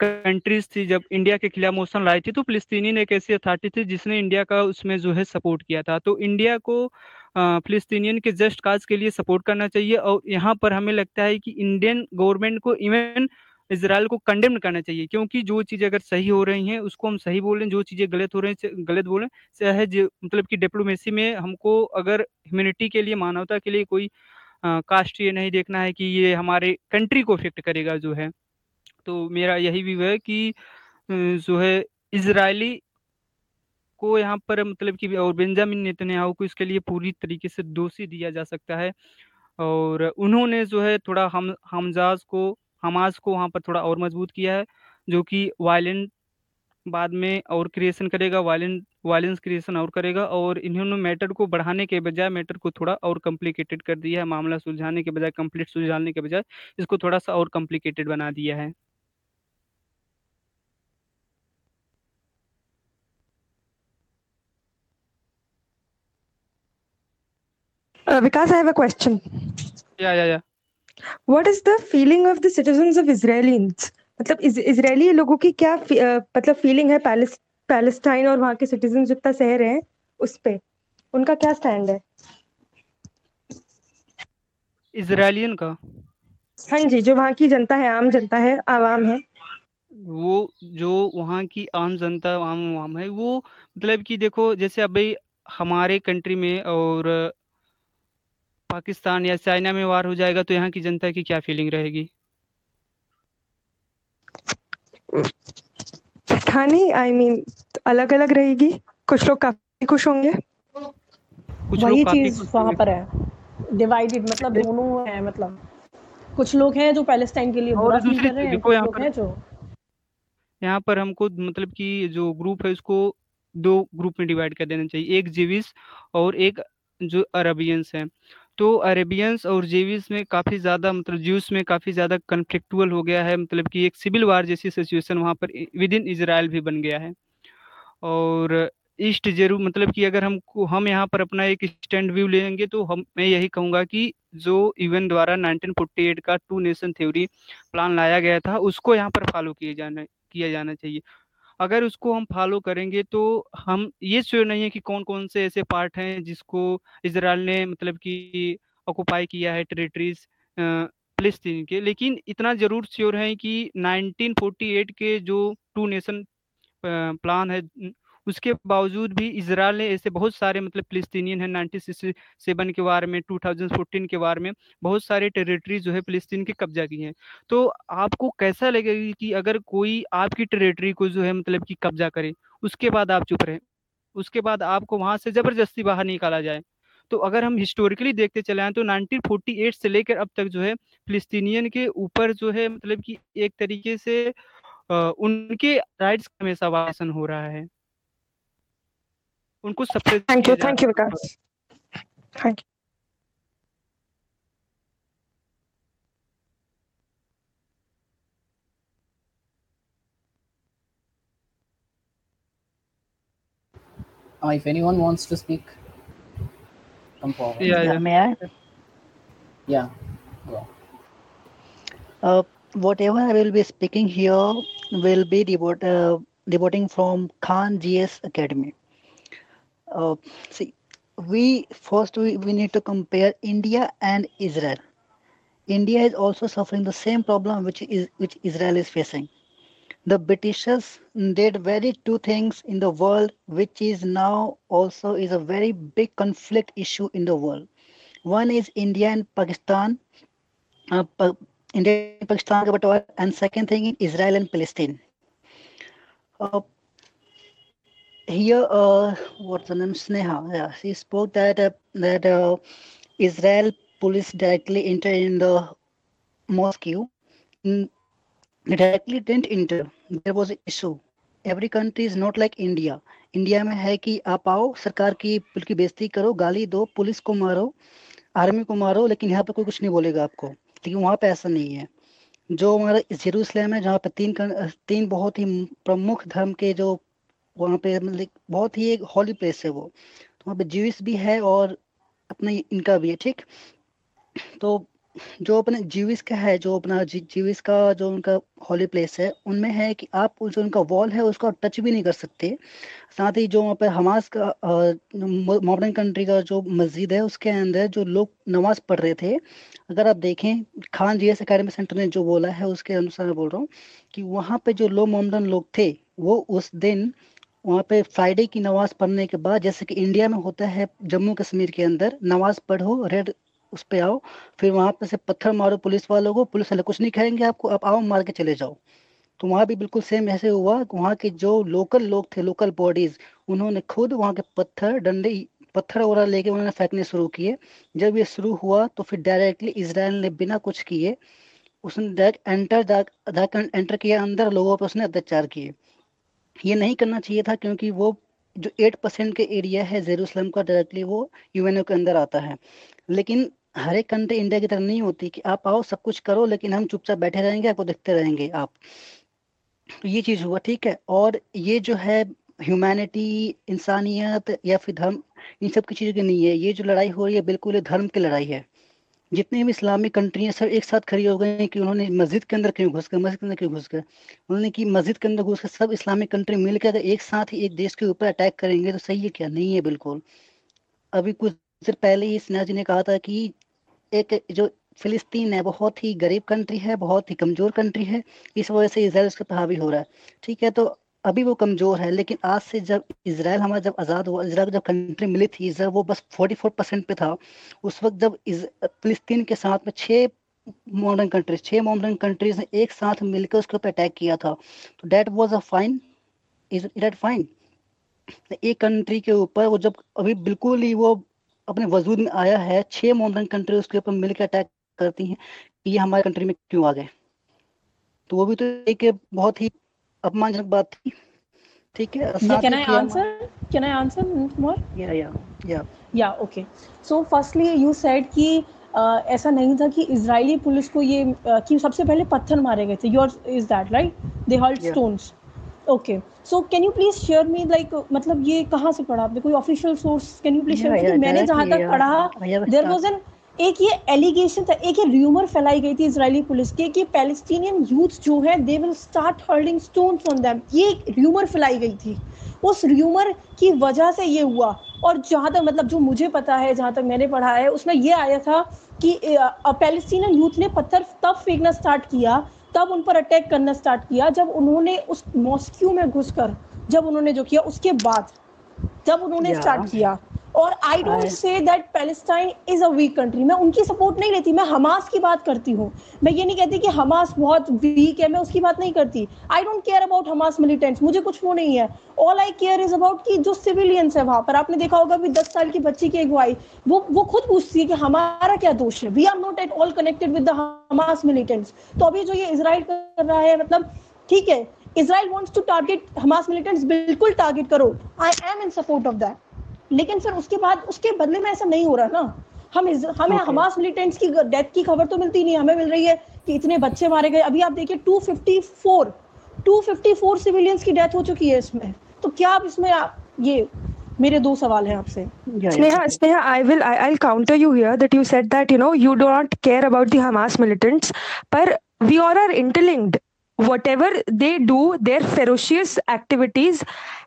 कंट्रीज़ थी जब इंडिया के खिलाफ मोशन लाई थी तो फिलिस्तीनी एक ऐसी अथॉरिटी थी जिसने इंडिया का उसमें जो है सपोर्ट किया था। तो इंडिया को फिलिस्तीनियन के जस्ट काज के लिए सपोर्ट करना चाहिए और यहाँ पर हमें लगता है कि इंडियन गवर्नमेंट को इवन इसराइल को कंडेम करना चाहिए, क्योंकि जो चीज़ें अगर सही हो रही हैं, उसको हम सही बोलें, जो चीज़ें गलत हो रही हैं गलत बोलें चाहे मतलब कि डिप्लोमेसी में हमको अगर ह्यूमनिटी के लिए, मानवता के लिए कोई कास्ट ये नहीं देखना है कि ये हमारे कंट्री को इफ़ेक्ट करेगा जो है। तो मेरा यही व्यू है कि जो है इसराइली को यहाँ पर मतलब कि और बेंजामिन नेतन्याहू को इसके लिए पूरी तरीके से दोषी दिया जा सकता है। और उन्होंने जो है थोड़ा हम, हमजाज को हमाज को वहाँ पर थोड़ा और मज़बूत किया है, जो कि वायलेंट बाद में और क्रिएशन करेगा, वायलेंट, वायलेंस क्रिएशन और करेगा और इन्होंने मैटर को बढ़ाने के बजाय मैटर को थोड़ा और कॉम्प्लिकेटेड कर दिया है। मामला सुलझाने के बजाय कंप्लीट सुलझाने के बजाय इसको थोड़ा सा और कॉम्प्लिकेटेड बना दिया है। Uh, Vikas, I have a question. Yeah, yeah, yeah. what is the feeling of the citizens of Israelis? मतलब इस, इजरायली लोगों की क्या uh, मतलब फीलिंग है पैलेस पैलेस्टाइन और वहाँ के सिटीजन जितना सह रहे हैं उस पे? उनका क्या स्टैंड है? इसराइलियन का? हाँ जी जो वहाँ की जनता है आम जनता है आवाम है। वो जो वहाँ की आम जनता आम आवाम है वो मतलब कि देखो जैसे अभी हमारे कंट्री में और पाकिस्तान या चाइना में वार हो जाएगा तो यहाँ की जनता की क्या फीलिंग रहेगी? पता नहीं आई मीन अलग अलग रहेगी। कुछ लोग काफ़ी खुश होंगे। कुछ वही चीज़ वहाँ पर है। डिवाइडेड मतलब दोनों है मतलब। कुछ लोग हैं जो पैलेस्टाइन के लिए बुरा फील कर रहे हैं देखो कुछ यहाँ लोग पर हैं जो यहाँ पर हमको मतलब कि जो ग्रुप है उसको दो ग्रुप में डिवाइड कर देना चाहिए। एक जीविस और एक जो अरबियंस हैं। तो अरेबियंस और जेविस में काफ़ी ज़्यादा मतलब ज्यूस में काफ़ी ज़्यादा कन्फ्लिक्टुअल हो गया है मतलब कि एक सिविल वार जैसी सिचुएशन वहाँ पर विद इन इसराइल भी बन गया है। और ईस्ट जेरू मतलब कि अगर हमको हम यहाँ पर अपना एक स्टैंड व्यू लेंगे तो हम, मैं यही कहूँगा कि जो यूएन द्वारा 1948 का टू नेशन थ्योरी प्लान लाया गया था, उसको यहाँ पर फॉलो किए जाना, किया जाना चाहिए। अगर उसको हम फॉलो करेंगे तो हम ये श्योर नहीं है कि कौन कौन से ऐसे पार्ट हैं जिसको इसराइल ने मतलब कि ऑक्यूपाई किया है टेरिटरीज फलस्तीन के। लेकिन इतना ज़रूर श्योर है कि 1948 के जो टू नेशन प्लान है उसके बावजूद भी इसराइल ने ऐसे बहुत सारे मतलब फिलिस्तीनियन है नाइनटीन सेवन के वार में 2014 के वार में बहुत सारे टेरिटरी जो है फिलिस्तीन के कब्जा की हैं। तो आपको कैसा लगेगा कि अगर कोई आपकी टेरिटरी को जो है मतलब कि कब्जा करे, उसके बाद आप चुप रहे, उसके बाद आपको वहाँ से ज़बरदस्ती बाहर निकाला जाए? तो अगर हम हिस्टोरिकली देखते चले आए तो 1948 से लेकर अब तक जो है फिलिस्तीनियन के ऊपर जो है मतलब कि एक तरीके से उनके राइट्स हमेशा वासन हो रहा है। उनको सबसे thank you thank you Vikas thank you Uh, if anyone wants to speak, come forward. Yeah, yeah. May I? Yeah. Go. Uh, whatever I will be speaking here will be devote, uh, devoting from Khan GS Academy. uh, see we first we, we need to compare india and israel. India is also suffering the same problem which is which israel is facing. The britishers did very two things in the world which is now also is a very big conflict issue in the world. One is india and pakistan uh, pa india and pakistan and second thing is israel and palestine. Uh, here, uh, what's the name? Sneha. Yeah, she spoke that uh, that uh, Israel police directly entered in the mosque. Mm, They directly didn't enter. There was an issue. Every country is not like India. India में है कि आप आओ सरकार की की बेइज्जती करो गाली दो पुलिस को मारो आर्मी को मारो लेकिन यहाँ पे कोई कुछ नहीं बोलेगा आपको लेकिन वहाँ पे ऐसा नहीं है जो हमारा जेरूसलम है जहाँ पे तीन तीन बहुत ही प्रमुख धर्म के जो वहाँ पे मतलब बहुत ही एक हॉली प्लेस है वो। तो वहाँ पे जीविस भी है और अपना इनका भी है ठीक? तो जो अपने जीविस का है जो अपना जी, जीविस का जो उनका हॉली प्लेस है उनमें है कि आप जो उनका वॉल है उसको टच भी नहीं कर सकते। साथ ही जो वहाँ पे हमास का मॉडर्न कंट्री का जो मस्जिद है उसके अंदर जो लोग नमाज़ पढ़ रहे थे अगर आप देखें Khan G S academy centre ने जो बोला है उसके अनुसार बोल रहा हूँ कि वहाँ पे जो लो मोमडन लोग थे वो उस दिन वहाँ पे फ्राइडे की नमाज़ पढ़ने के बाद, जैसे कि इंडिया में होता है जम्मू कश्मीर के अंदर, नमाज़ पढ़ो रेड उस पे आओ, फिर वहाँ पे से पत्थर मारो पुलिस वालों को, पुलिस वाले कुछ नहीं कहेंगे आपको, आप आओ मार के चले जाओ। तो वहाँ भी बिल्कुल सेम ऐसे हुआ, वहाँ के जो लोकल लोग थे लोकल बॉडीज उन्होंने खुद वहाँ के पत्थर, डंडे, पत्थर वगैरह लेके उन्होंने फेंकने शुरू किए। जब ये शुरू हुआ तो फिर डायरेक्टली इसराइल ने बिना कुछ किए, उसने डायरेक्ट एंटर एंटर किया अंदर, लोगों पर उसने अत्याचार किए। ये नहीं करना चाहिए था क्योंकि वो जो एट परसेंट के एरिया है जेरूसलम का डायरेक्टली वो यूएनओ के अंदर आता है। लेकिन हर एक कंट्री इंडिया की तरह नहीं होती कि आप आओ, सब कुछ करो, लेकिन हम चुपचाप बैठे रहेंगे, आपको देखते रहेंगे आप। तो ये चीज़ हुआ, ठीक है? और ये जो है ह्यूमैनिटी इंसानियत या फिर धर्म, इन सब की चीज़ों की नहीं है। ये जो लड़ाई हो रही है, बिल्कुल धर्म की लड़ाई है। जितने भी इस्लामिक कंट्री हैं सब एक साथ खड़ी हो गए हैं कि उन्होंने मस्जिद के अंदर क्यों घुस गए, मस्जिद के अंदर क्यों घुस गए? उन्होंने कि मस्जिद के अंदर घुस कर सब इस्लामिक कंट्री मिलकर अगर एक साथ ही एक देश के ऊपर अटैक करेंगे तो सही है क्या? नहीं है बिल्कुल। अभी कुछ देर पहले ही स्नेहा जी ने कहा था कि एक जो फिलिस्तीन है, बहुत ही गरीब कंट्री है, बहुत ही कमज़ोर कंट्री है, इस वजह से इसराइल उसका हावी हो रहा है। ठीक है तो अभी वो कमज़ोर है, लेकिन आज से जब इसराइल हमारा जब आज़ाद हुआ इसराइल जब कंट्री मिली थी इसराइल वो बस 44 परसेंट पे था। उस वक्त जब फिलिस्तीन के साथ में छः मॉडर्न कंट्रीज़ छः मॉडर्न कंट्रीज़ ने एक साथ मिलकर उसके ऊपर अटैक किया था। तो that was a fine is that fine एक कंट्री के ऊपर वो जब अभी बिल्कुल ही वो अपने वजूद में आया है, छह मॉडर्न कंट्री उसके ऊपर मिलकर अटैक करती हैं ये हमारे कंट्री में क्यों आ गए? तो वो भी तो एक बहुत ही अपमानजनक बात थी ठीक है Yeah, can I answer? Can I answer more? या या या Yeah, okay. So firstly, you said कि uh, ऐसा नहीं था कि इजरायली पुलिस को ये uh, कि सबसे पहले पत्थर मारे गए थे your is that right they Yeah. Stones okay so can you please share me like मतलब ये कहाँ से पढ़ा आपने कोई official source can you please share Yeah, yeah, मैंने जहाँ तक पढ़ा start. वाज एन एक ये एलिगेशन था एक ये र्यूमर फैलाई गई थी इजरायली पुलिस के कि पैलेस्टीनियन यूथ जो है they will start hurling stones on them ये एक र्यूमर फैलाई गई थी। उस र्यूमर की वजह से ये हुआ। और जहाँ तक मतलब जो मुझे पता है जहाँ तक मैंने पढ़ा है उसमें ये आया था कि पैलेस्टीनियन यूथ ने पत्थर तब फेंकना स्टार्ट किया तब उन पर अटैक करना स्टार्ट किया जब उन्होंने उस मॉस्क्यू में घुसकर जब उन्होंने जो किया उसके बाद जब उन्होंने स्टार्ट किया। और I don't say that Palestine is a weak country मैं उनकी सपोर्ट नहीं लेती मैं हमास की बात करती हूँ। मैं ये नहीं कहती कि हमास बहुत वीक है मैं उसकी बात नहीं करती। I don't care about Hamas militants मुझे कुछ वो नहीं है। All I care is about कि जो सिविलियंस है वहाँ पर आपने देखा होगा भी दस साल की बच्ची की अगुवाई वो वो खुद पूछती है कि हमारा क्या दोष है? We are not at all connected with the Hamas militants तो अभी जो ये इसराइल कर रहा है मतलब ठीक है Israel wants to target Hamas militants बिल्कुल टारगेट करो। I am in support of that लेकिन फिर उसके बाद उसके बदले में ऐसा नहीं हो रहा ना। हम इस, हमें okay. हमास मिलिटेंट्स की डेथ की खबर तो मिलती नहीं हमें मिल रही है कि इतने बच्चे मारे गए। अभी आप देखिए 254 254 सिविलियंस की डेथ हो चुकी है इसमें। तो क्या आप इसमें आप ये मेरे दो सवाल हैं आपसे। Sneha Sneha I will I will counter you here that you said that you know you don't care about the Hamas militants पर we all are interlinked whatever they do their ferocious activities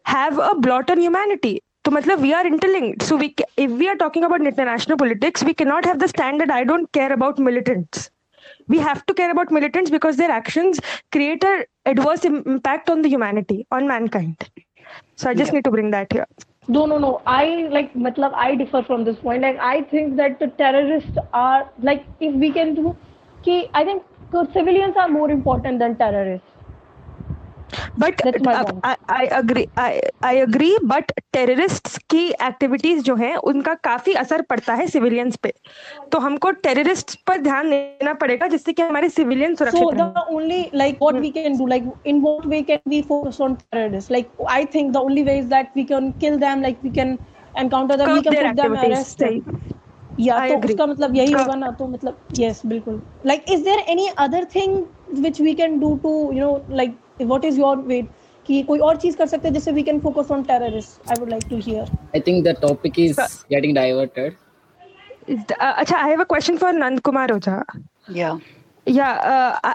have a blot on humanity So, matlab, we are interlinked. So, we ca- if we are talking about international politics, we cannot have the stand that I don't care about militants. We have to care about militants because their actions create a adverse im- impact on the humanity, on mankind. So, I just Yeah. need to bring that here. No, no, no. I like, matlab, I differ from this point. Like, I think that the terrorists are like, if we can do, ki, I think civilians are more important than terrorists. But I agree I agree but terrorist की activities जो है उनका काफ़ी असर पड़ता है civilians पे। तो हमको टेररिस्ट पर ध्यान देना पड़ेगा जिससे कि हमारे सिविलियन सुरक्षित यही होगा ना तो मतलब what is your way कि कोई और चीज़ कर सकते हैं जिससे we can focus on terrorists? I would like to hear. I think the topic is getting diverted. Is the- uh, अच्छा I have a question for Nand Kumar Ojha yeah yeah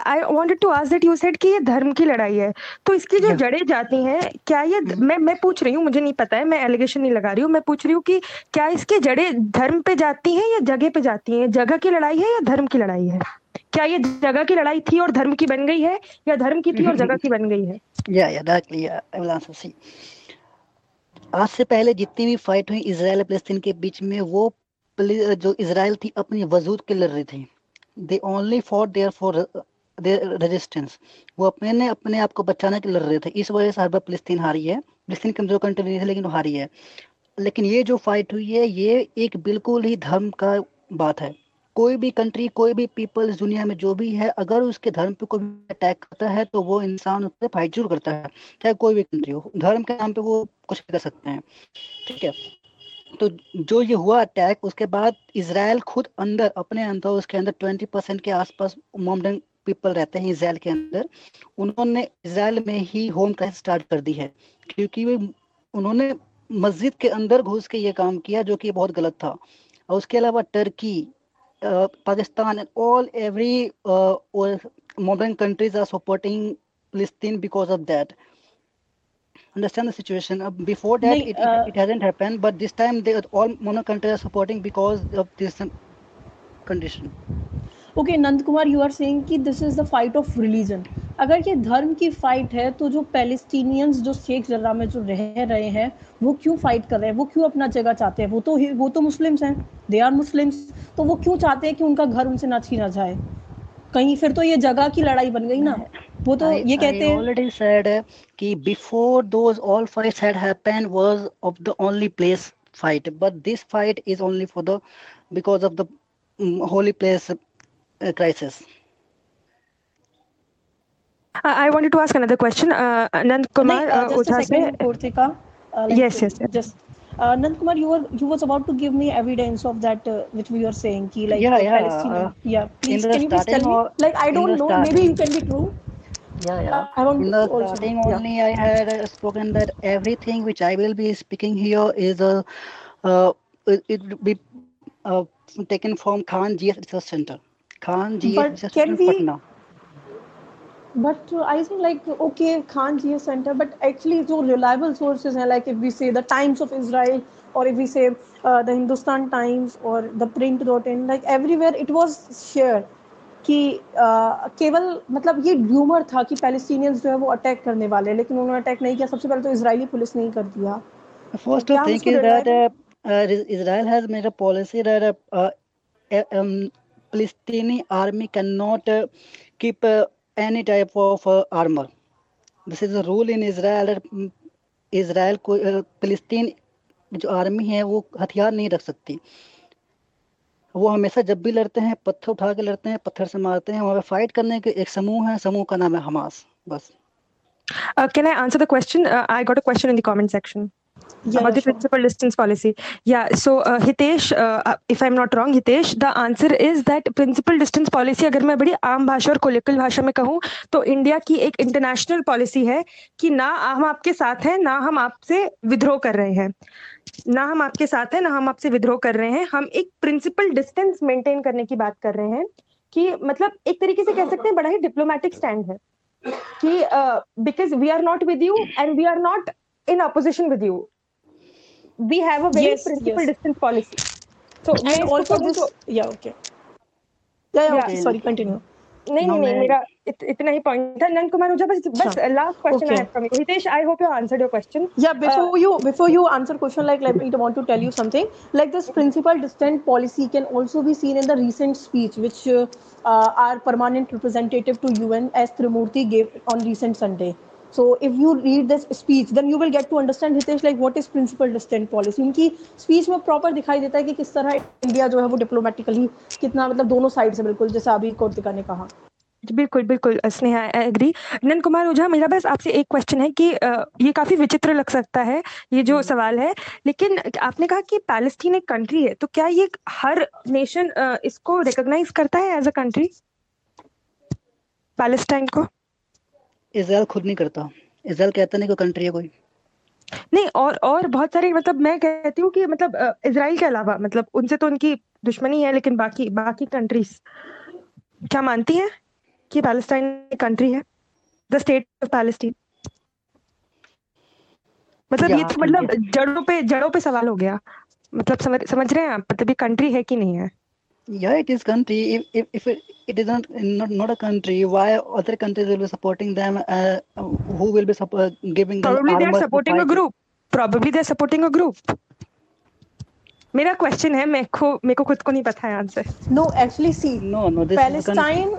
I wanted to ask that you said कि ये धर्म की लड़ाई है तो इसकी जो Yeah. जड़ें जाती हैं क्या ये मैं मैं पूछ रही हूँ मुझे नहीं पता है मैं एलिगेशन नहीं लगा रही हूँ मैं पूछ रही हूँ कि क्या इसकी जड़ें धर्म पे जाती हैं या जगह पे जाती हैं? जगह की लड़ाई है या धर्म की लड़ाई है? क्या ये जगह की लड़ाई थी और धर्म की बन गई है, या धर्म की थी और जगह की बन गई है? या या आंसर सी आज से पहले जितनी भी फाइट हुई इसराइल फलस्तीन के बीच में, वो जो इसराइल थी, अपनी वजूद के लड़ रही थी। They only for their for resistance वो अपने ने अपने आप को बचाने के लड़ रहे थे। इस वजह से हर बार फलस्तीन हारी है। फलस्तीन कमज़ोर कंट्री नहीं थी, लेकिन हारी है। लेकिन ये जो फाइट हुई है, ये एक बिल्कुल ही धर्म का बात है। कोई भी कंट्री कोई भी पीपल दुनिया में जो भी है, अगर उसके धर्म पे कोई अटैक करता है तो वो इंसान उस पर फाइट ज़रूर करता है, चाहे कोई भी कंट्री हो। धर्म के नाम पे वो कुछ भी कर सकते हैं, ठीक है? तो जो ये हुआ अटैक उसके बाद इसराइल खुद अंदर, अपने अंदर, उसके अंदर ट्वेंटी परसेंट के आसपास मोमडन पीपल रहते हैं इसराइल के अंदर। उन्होंने इसराइल में ही होम क्राइसिस स्टार्ट कर दी है, क्योंकि वे, उन्होंने मस्जिद के अंदर घुस के ये काम किया, जो कि बहुत गलत था। और उसके अलावा Turkey uh, Pakistan and all every uh, all modern countries are supporting Palestine because of that. Understand the situation. Uh, before that, it, uh, it, hasn't happened, but this time they all modern countries are supporting because of this condition. Okay Nand Kumar you are saying कि this is the fight of religion अगर ये धर्म की fight है तो जो Palestinians जो शेख जर्रा में जो रह रहे हैं वो क्यों फाइट कर रहे हैं? वो क्यों अपना जगह चाहते हैं? वो तो वो तो मुस्लिम्स हैं. दे आर मुस्लिम्स तो वो क्यों चाहते हैं कि उनका घर उनसे ना छीना जाए? कहीं फिर तो ये जगह की लड़ाई बन गई ना? वो तो I, ये कहते हैं said uh, कि all fights had happened was of the only place fight, but this fight is only for the because of the um, holy place uh, Uh, crisis. I wanted to ask another question. Uh, Anand Kumar, uh, uh, just a second, uh, Like yes, yes, yes. Just uh, Nand Kumar, you were you was about to give me evidence of that uh, which we were saying, ki, like yeah, yeah, uh, yeah. Please, can you please tell me? Like I don't know, starting. maybe it can be true. Yeah, yeah. I don't in the also, starting yeah. only, I had spoken that everything which I will be speaking here is a it, it be taken from Khan GS Research Center. Khan GS But can we- Patna. But uh, I think like okay, Khan GS Center, but actually जो reliable sources हैं like if we say the Times of Israel or if we say uh, the Hindustan Times or the print.in like everywhere it was shared कि uh, केवल मतलब ये rumour था कि Palestinians जो है वो अटैक करने वाले लेकिन उन्होंने अटैक नहीं किया सबसे पहले तो इजरायली पुलिस ने ही कर दिया The first क्या हम thing इसको is that reliable- uh, uh, uh, uh, uh, um, Palestinian army cannot uh, keep uh, any type of uh, armor. This is a rule in Israel that mm, Israel को uh, Palestine जो army है वो हथियार नहीं रख सकती वो हमेशा जब भी लड़ते हैं पत्थर उठा के लड़ते हैं पत्थर से मारते हैं वहाँ पे फाइट करने के एक समूह है समूह का नाम है हमास बस Uh, can I answer the question? Uh, I got a question in the comment section Yeah, about the sure. principal distance policy. Yeah. So uh, Hitesh, uh, uh, if I'm not wrong, Hitesh, the answer is that principal distance policy अगर मैं बड़ी आम भाषा और कोलिकल भाषा में कहूँ तो इंडिया की एक इंटरनेशनल पॉलिसी है कि ना हम आपके साथ हैं ना हम आपसे विद्रोह कर रहे हैं ना हम आपके साथ हैं ना हम आपसे विद्रोह कर रहे हैं हम एक प्रिंसिपल डिस्टेंस मेंटेन करने की बात कर रहे हैं कि मतलब एक तरीके से कह सकते हैं बड़ा ही डिप्लोमेटिक स्टैंड है कि because we are not with you and we are not in opposition with you we have a very Yes, principal yes. distance policy so मैं And इसको also कहूँ this तो- yeah okay yeah, yeah Yeah. okay sorry continue नहीं No, नहीं नहीं मैं- मेरा इत, इतना ही पॉइंट था नंद कुमार मुझे बस बस Sure. Last question Okay. I from you Hitesh I hope you answered your question Yeah, before you before you answer question like like I want to tell you something like this principal distant policy can also be seen in the recent speech which uh, uh, our permanent representative to UN as Trimurti gave on recent Sunday. So if you read this speech, then you will get to understand Hitesh like what is principal distant policy. उनकी speech में proper दिखाई देता है कि किस तरह India जो है वो डिप्लोमेटिकली कितना मतलब दोनों साइड से बिल्कुल जैसा अभी कौतिका ने कहा। बिल्कुल बिल्कुल स्नेहा आई एग्री नंद कुमार ओझा मेरा बस आपसे एक क्वेश्चन है कि ये काफ़ी विचित्र लग सकता है ये जो सवाल है लेकिन आपने कहा कि पैलेस्टीन एक कंट्री है तो क्या ये हर नेशन इसको रिकॉग्नाइज करता है एज अ कंट्री पैलेस्टाइन को? इसराइल खुद नहीं करता। इसराइल कहता नहीं कोई कंट्री है कोई। नहीं और और बहुत सारे मतलब मैं कहती हूँ कि मतलब इजराइल के अलावा मतलब उनसे तो उनकी दुश्मनी है लेकिन बाकी बाकी कंट्रीज़ क्या मानती हैं कि पैलेस्टाइन एक कंट्री है? द स्टेट ऑफ़ पैलेस्टीन मतलब ये तो मतलब जड़ों पे जड़ों पे सवाल हो गया। मतलब समझ समझ रहे हैं आप? मतलब ये कंट्री है कि नहीं है? Yeah, it is country. If if, if it, it is not, not not a country, why other countries will be supporting them? Uh, who will be suppo- giving them probably they are supporting a group probably they are supporting a group मेरा question है मैं खो मेरे को खुद को नहीं पता है answer no actually see no no this Palestine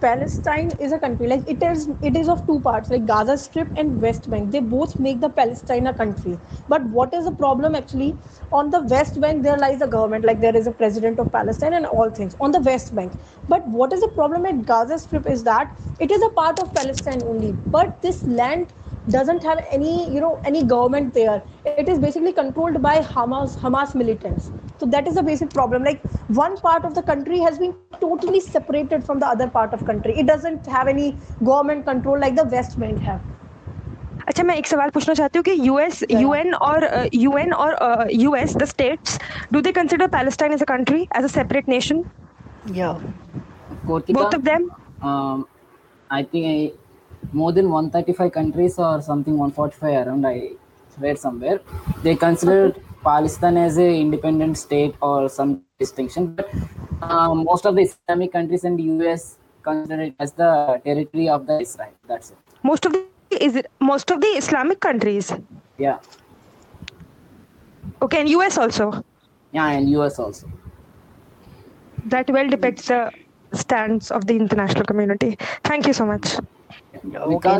Palestine is a country like it is it is of two parts like Gaza strip and West Bank they both make the Palestine a country but what is the problem actually on the West Bank there lies a government like there is a president of Palestine and all things on the West Bank but what is the problem at Gaza strip is that it is a part of Palestine only but this land doesn't have any you know any government there it is basically controlled by hamas hamas militants so that is the basic problem like one part of the country has been totally separated from the other part of country it doesn't have any government control like the west bank have अच्छा मैं एक सवाल पूछना चाहती हूँ कि US Yeah. UN और UN और US the states do they consider Palestine as a country as a separate nation Yeah. Kortika, Both of them? um, I think I, more than 135 countries or something 145 around. I read somewhere they considered Palestine as a independent state or some distinction, but um, most of the Islamic countries and US consider it as the territory of the Israel. That's it. Most of the is it most of the Islamic countries? Yeah, Okay, and US also. yeah, and US also. That well depicts the stance of the international community. Thank you so much. Yeah, Okay,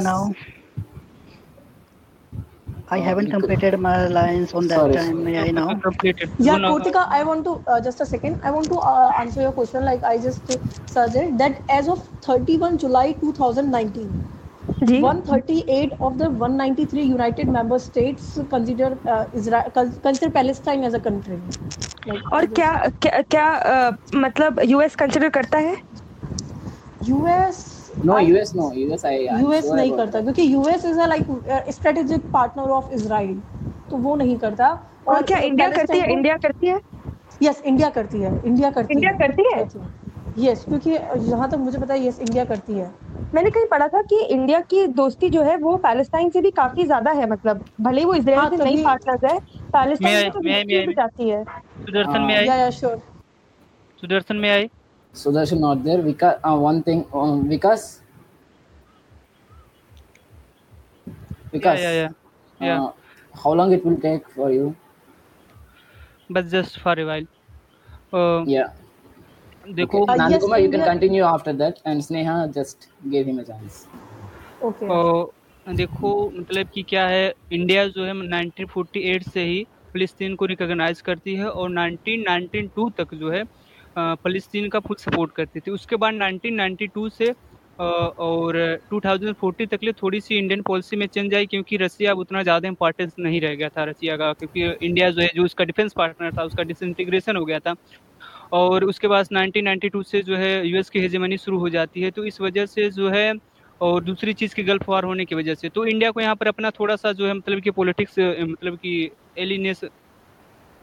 I Uh, haven't completed my lines on that Sorry, time. May I know? completed Yeah, Guna- Kotika, I want to uh, just a second. I want to uh, answer your question. Like I just uh, suggested that as of 31 July 2019, जी 138 of the 193 United Member States consider uh, Israel consider Palestine as a country. Like, और क्या क्या, क्या अ, मतलब US consider करता है US US no, US I. I'm US नहीं करता. क्योंकि US is a like strategic partner of Israel तो वो नहीं करता। और क्या इंडिया करती है? इंडिया करती है? यस इंडिया करती है इंडिया करती इंडिया करती है? यस क्योंकि जहाँ तक मुझे पता है यस इंडिया करती है। मैंने कहीं पढ़ा था कि इंडिया की दोस्ती जो है वो पैलेस्टाइन से भी काफ़ी ज़्यादा है मतलब। भले ही वो इसराइल से नहीं पार्टनर्स है पैलेस्टाइन से तो मैं- मैं- जाती है। सुदर्शन में हाँ, आई? या yeah sure Sudarshan may I? Sudarshan not there. Vikas, uh, one thing, um, Vikas. Vikas. yeah, yeah, yeah. Uh, how long it will take for you? बस just for a while Yeah. देखो Uh, yes, Nandakumar, you can continue after that, and Sneha just gave him a chance. Okay और देखो मतलब कि क्या है India जो है 1948 से ही फिलिस्तीन को रिकॉग्नाइज करती है और 1992 तक जो है अ, फिलिस्तीन का फुल सपोर्ट करती थी। उसके बाद 1992 से और 2040 तक लिए थोड़ी सी इंडियन पॉलिसी में चेंज आई क्योंकि रसिया अब उतना ज़्यादा इंपॉर्टेंस नहीं रह गया था रसिया का क्योंकि इंडिया जो है, जो उसका डिफेंस पार्टनर था, उसका डिसइंटीग्रेशन हो गया था। और उसके बाद 1992 से जो है यूएस की हेजेमनी शुरू हो जाती है। तो इस वजह से जो है, और दूसरी चीज़ की गल्फ वार होने की वजह से। तो इंडिया को यहाँ पर अपना थोड़ा सा जो है मतलब कि पॉलिटिक्स मतलब कि एलिनेस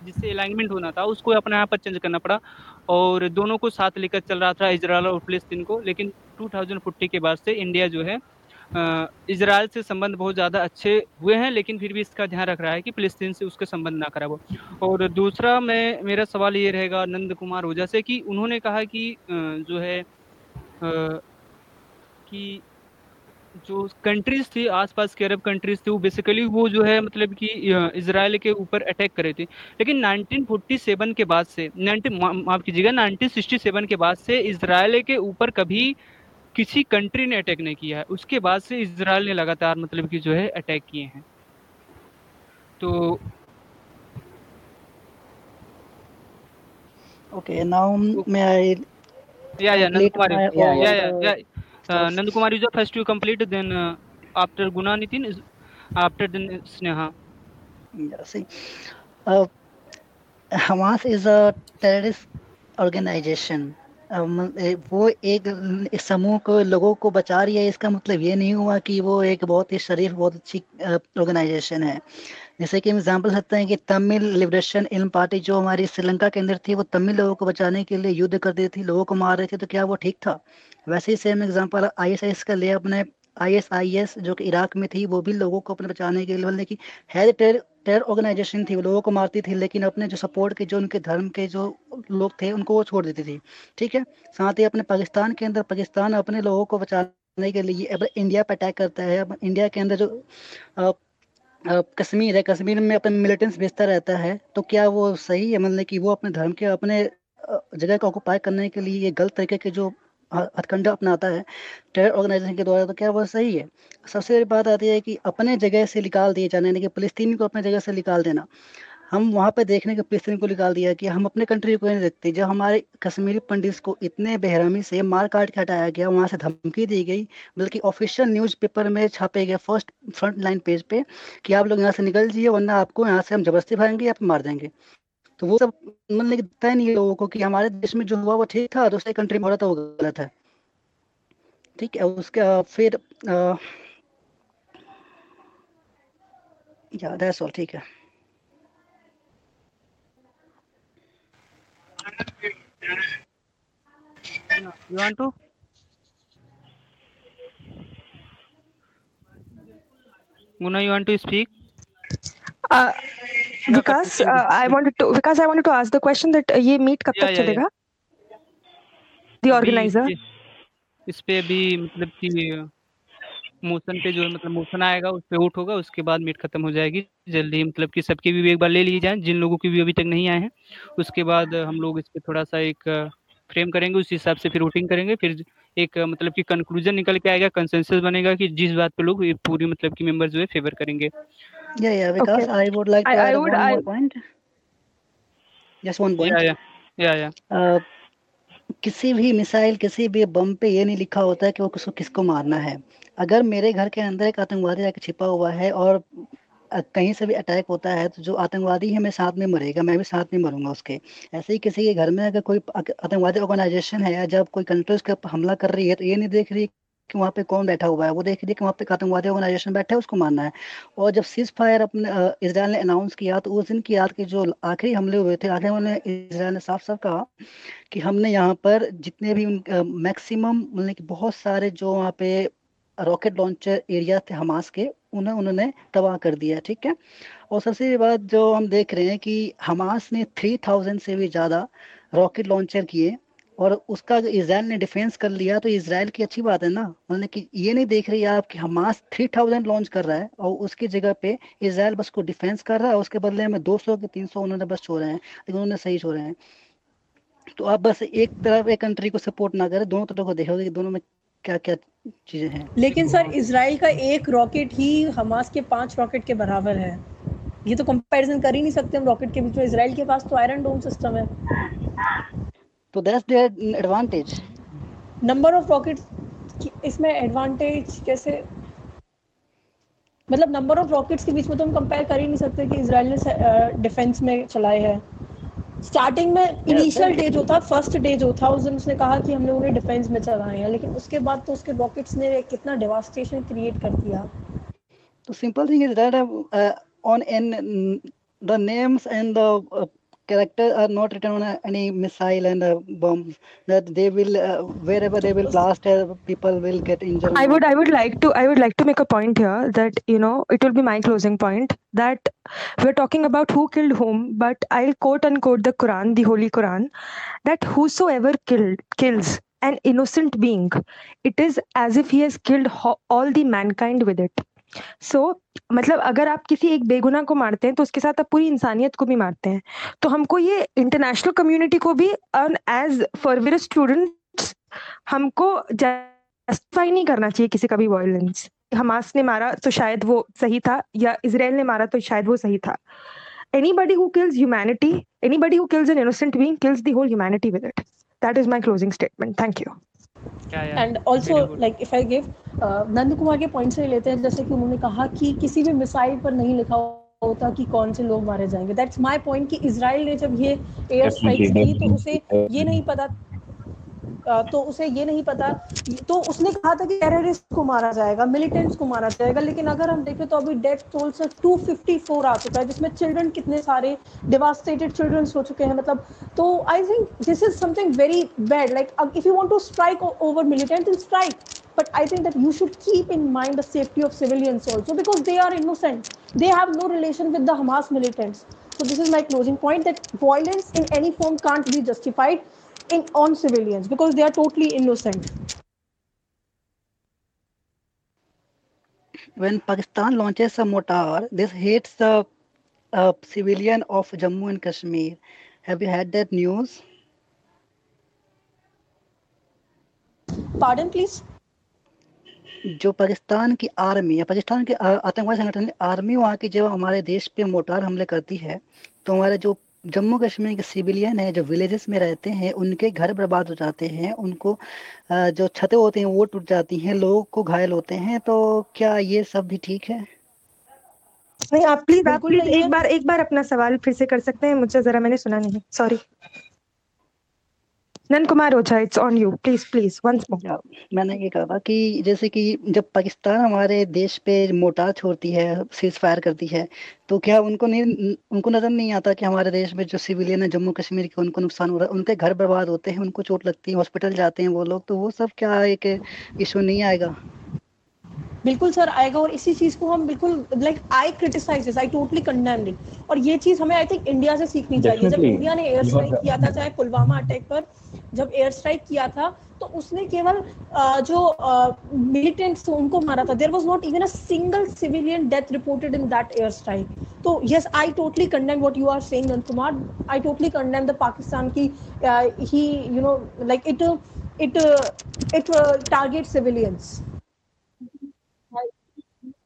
जिससे अलाइनमेंट होना था, उसको अपने यहाँ पर चेंज करना पड़ा और दोनों को साथ लेकर चल रहा था इसराइल और फिलिस्तीन को। लेकिन 2040 के बाद से इंडिया जो है इसराइल से संबंध बहुत ज़्यादा अच्छे हुए हैं, लेकिन फिर भी इसका ध्यान रख रहा है कि फिलिस्तीन से उसके संबंध ना खराब हो और दूसरा मैं, मेरा सवाल ये रहेगा नंद कुमार ओझा से कि उन्होंने कहा कि जो है कि जो कंट्रीज़ थी आसपास के अरब कंट्रीज़ थी वो बेसिकली वो जो है मतलब कि इसराइल के ऊपर अटैक करे थे। लेकिन 1947 के बाद से 19 माफ़ कीजिएगा 1967 के बाद से इसराइल के ऊपर कभी किसी कंट्री ने अटैक नहीं किया है। उसके बाद से इसराइल ने लगातार मतलब कि जो है अटैक किए हैं। तो Okay, now may I या या या या। Uh, Nand Kumar is the first to complete, then uh, after Guna Nitin is after then Sneha. Yeah, see, uh, um, वो एक समूह को लोगों को बचा रही है इसका मतलब ये नहीं हुआ कि वो एक बहुत ही शरीफ बहुत अच्छी ऑर्गेनाइजेशन है। जैसे कि एग्ज़ाम्पल सकते हैं कि तमिल लिबरेशन इल्म पार्टी जो हमारी श्रीलंका के अंदर थी वो तमिल लोगों को बचाने के लिए युद्ध कर करती थी लोगों को मार रहे थे तो क्या वो ठीक था? वैसे ही सेम एग्जांपल आईएसआईएस का ले अपने आईएसआईएस जो कि इराक में थी वो भी लोगों को अपने बचाने के लिए मतलब कि है टेर टेरर ऑर्गेनाइजेशन थी वो लोगों को मारती थी लेकिन अपने जो सपोर्ट के जो उनके धर्म के जो लोग थे उनको वो छोड़ देती थी ठीक है? साथ ही अपने पाकिस्तान के अंदर पाकिस्तान अपने लोगों को बचाने के लिए अब इंडिया पर अटैक करता है इंडिया के अंदर जो अ, कश्मीर है कश्मीर में अपने मिलिटेंट्स भेजता रहता है तो क्या वो सही है? मतलब कि वो अपने धर्म के अपने जगह को ऑक्युपाई करने के लिए ये गलत तरीके के जो हथकंडा अपनाता है। टेरर ऑर्गेनाइजेशन के द्वारा तो क्या वो सही है? सबसे बड़ी बात आती है कि अपने जगह से निकाल दिए जाने, यानी कि फिलिस्तीनी को अपने जगह से निकाल देना। हम वहाँ पे देखने के फिलिस्तीन को निकाल दिया कि हम अपने कंट्री को नहीं देखते। जब हमारे कश्मीरी पंडित को इतने बेहरामी से मार काट के हटाया गया, वहाँ से धमकी दी गई, बल्कि ऑफिशियल न्यूज़ पेपर में छापे गए फ़र्स्ट फ्रंट लाइन पेज पे कि आप लोग यहाँ से निकल जाइए वरना आपको यहाँ से हम ज़बरदस्ती भागेंगे या मार देंगे। तो वो सब मतलब कि दिखता ही नहीं है लोगों को कि हमारे देश में जो हुआ वो ठीक था दूसरे कंट्री में हो रहा था वो गलत है। ठीक है उसका फिर अ, या दैट्स ऑल ठीक है। You want to? Muna, you want to speak? Uh, Vikas, uh, I wanted to Vikas, I wanted to ask the question that uh, ये meet कब तक चलेगा? The अभी organizer. इस पे- अभी मतलब कि मोशन पे जो मतलब मोशन आएगा उस पे वोट होगा उसके बाद मीट खत्म हो जाएगी जल्दी मतलब कि सबके भी एक बार ले लिए जाएँ जिन लोगों की भी अभी तक नहीं आए हैं उसके बाद हम लोग इस पे थोड़ा सा एक फ्रेम करेंगे उस हिसाब से फिर वोटिंग करेंगे फिर एक मतलब कि कंक्लूजन निकल के आएगा कंसेंसस बनेगा कि जिस बात पे लोग ये पूरी मतलब कि मेंबर्स जो है फेवर करेंगे Yeah, yeah, because Okay. I would like to I- I add would- one I- more point. Just one point. या या या या अ, किसी भी मिसाइल किसी भी बम पे ये नहीं लिखा होता है कि वो किसको किसको मारना है अगर मेरे घर के अंदर एक आतंकवादी आके छिपा हुआ है और कहीं से भी अटैक होता है तो जो आतंकवादी है मैं साथ में मरेगा, मैं भी साथ में मरूँगा उसके। ऐसे ही किसी के घर में अगर कोई आतंकवादी ऑर्गेनाइजेशन है या जब कोई कंट्री उसके हमला कर रही है तो ये नहीं देख रही कि वहाँ पे कौन बैठा हुआ है। वो देख रही है कि वहाँ पे आतंकवादी ऑर्गेनाइजेशन बैठा है, उसको मारना है। और जब सीज फायर अपने इसराइल ने अनाउंस किया तो उस दिन की याद के जो आखिरी हमले हुए थे, आखिरी हमले इसराइल ने साफ़ साफ़ कहा कि हमने यहाँ पर जितने भी मैक्सिमम मतलब कि बहुत सारे जो वहाँ पे रॉकेट लॉन्चर एरिया थे हमास के उन्हें, उन्होंने तबाह कर दिया, ठीक है? और सबसे बात जो हम देख रहे हैं कि हमास ने थ्री थाउज़ेंड से भी ज़्यादा रॉकेट लॉन्चर किए और उसका इसराइल ने डिफेंस कर लिया तो इसराइल की अच्छी बात है ना? मतलब कि, ये नहीं देख रही आप कि हमास थ्री थाउज़ेंड लॉन्च कर रहा है और उसकी जगह पे इसराइल बस को डिफेंस कर रहा है, उसके बदले में दो सौ के तीन सौ उन्होंने बस छोड़े हैं, लेकिन उन्होंने सही छोड़े हैं। तो आप बस एक तरफ़ एक कंट्री को सपोर्ट ना करें, दोनों तरफ़ को देखोगे कि दोनों में क्या क्या चीज़ें हैं? लेकिन सर इसराइल का एक रॉकेट ही हमास के पाँच रॉकेट के बराबर है। ये तो कंपैरिजन कर ही नहीं सकते हम रॉकेट के बीच में। इसराइल के पास तो आयरन डोम सिस्टम है। तो that's their advantage number of rockets इसमें एडवांटेज कैसे? मतलब नंबर ऑफ़ रॉकेट्स के बीच में तो हम कंपेयर कर ही नहीं सकते कि इसराइल ने डिफेंस में चलाए हैं। स्टार्टिंग में इनिशियल डे जो था फ़र्स्ट डे जो था उस दिन उसने कहा कि हम लोगों ने डिफेंस में चलाए हैं लेकिन उसके बाद तो उसके रॉकेट्स ने कितना डिवास्टेशन क्रिएट कर दिया। तो simple thing is that on an the names and and uh, are not written on any missile and uh, bombs. That they will uh, wherever they will blast, uh, people will get injured. I would I would like to I would like to make a point here that you know it will be my closing point that we're talking about who killed whom, but I'll quote unquote the Quran, the Holy Quran, that whosoever killed kills an innocent being, it is as if he has killed ho- all the mankind with it. So so, मतलब अगर आप किसी एक बेगुनाह को मारते हैं तो उसके साथ आप पूरी इंसानियत को भी मारते हैं। तो हमको ये इंटरनेशनल कम्युनिटी को भी एज फॉरवर स्टूडेंट्स हमको जस्टिफाई नहीं करना चाहिए किसी का भी वायलेंस हमास ने मारा तो शायद वो सही था या इसराइल ने मारा तो शायद वो सही था। Anybody who kills humanity anybody who kills an innocent being kills the whole humanity with it. That is my closing statement. Thank you. क्या यार and also like if I give Nand Kumar के point से लेते हैं जैसे कि उन्होंने कहा कि किसी भी मिसाइल पर नहीं लिखा होता कि कौन से लोग मारे जाएँगे। दैट्स माय पॉइंट कि इसराइल ने जब ये एयर स्ट्राइक्स की तो उसे ये नहीं पता तो उसे ये नहीं पता तो उसने कहा था कि टेररिस्ट को मारा जाएगा मिलिटेंट्स को मारा जाएगा लेकिन अगर हम देखें तो अभी डेथ टोल से 254 आ चुका है जिसमें चिल्ड्रन कितने सारे डिवास्टेटेड चिल्ड्रन हो चुके हैं मतलब तो I think this is something very bad like if you want to strike over militant then strike but i think that you should keep in mind the safety of civilians also because they are innocent they have no relation with the hamas militants so this is my closing point that violence in any form can't be justified in on civilians because they are totally innocent when Pakistan launches a mortar, this hits the uh, civilian of Jammu and Kashmir. Have you had that news? pardon please जो पाकिस्तान की army या पाकिस्तान के आतंकवादी संगठन army वहाँ की जब हमारे देश पे मोटार हमले करती है तो हमारे जो जम्मू कश्मीर के सिविलियन है जो विलेजेस में रहते हैं उनके घर बर्बाद हो जाते हैं उनको जो छतें होती हैं वो टूट जाती हैं लोग को घायल होते हैं तो क्या ये सब भी ठीक है? नहीं आप प्लीज़ आप प्लीज़ एक बार एक बार अपना सवाल फिर से कर सकते हैं मुझे जरा मैंने सुना नहीं। Sorry Nan Kumar Ojha it's on you please please once more मैंने ये कहा कि जैसे कि जब पाकिस्तान हमारे देश पे मोटार छोड़ती है सीज फायर करती है तो क्या उनको नहीं, उनको नज़र नहीं आता कि हमारे देश में जो सिविलियन है जम्मू कश्मीर के, उनको नुकसान हो रहा है? उनके घर बर्बाद होते हैं, उनको चोट लगती है हॉस्पिटल जाते हैं वो लोग तो वो सब क्या एक इशू नहीं आएगा? बिल्कुल सर आएगा और इसी चीज़ को हम बिल्कुल like I criticise I totally condemned it और ये चीज़ हमें आई थिंक इंडिया से सीखनी चाहिए। जब इंडिया ने एयर स्ट्राइक किया था चाहे पुलवामा अटैक पर जब एयर स्ट्राइक किया था तो उसने केवल जो मिलिटेंट्स उनको मारा था। There was not even a single civilian death reported in that air strike तो yes I totally condemn what you are saying Nand Kumar I totally condemn the Pakistan की ही you know like it it it target civilians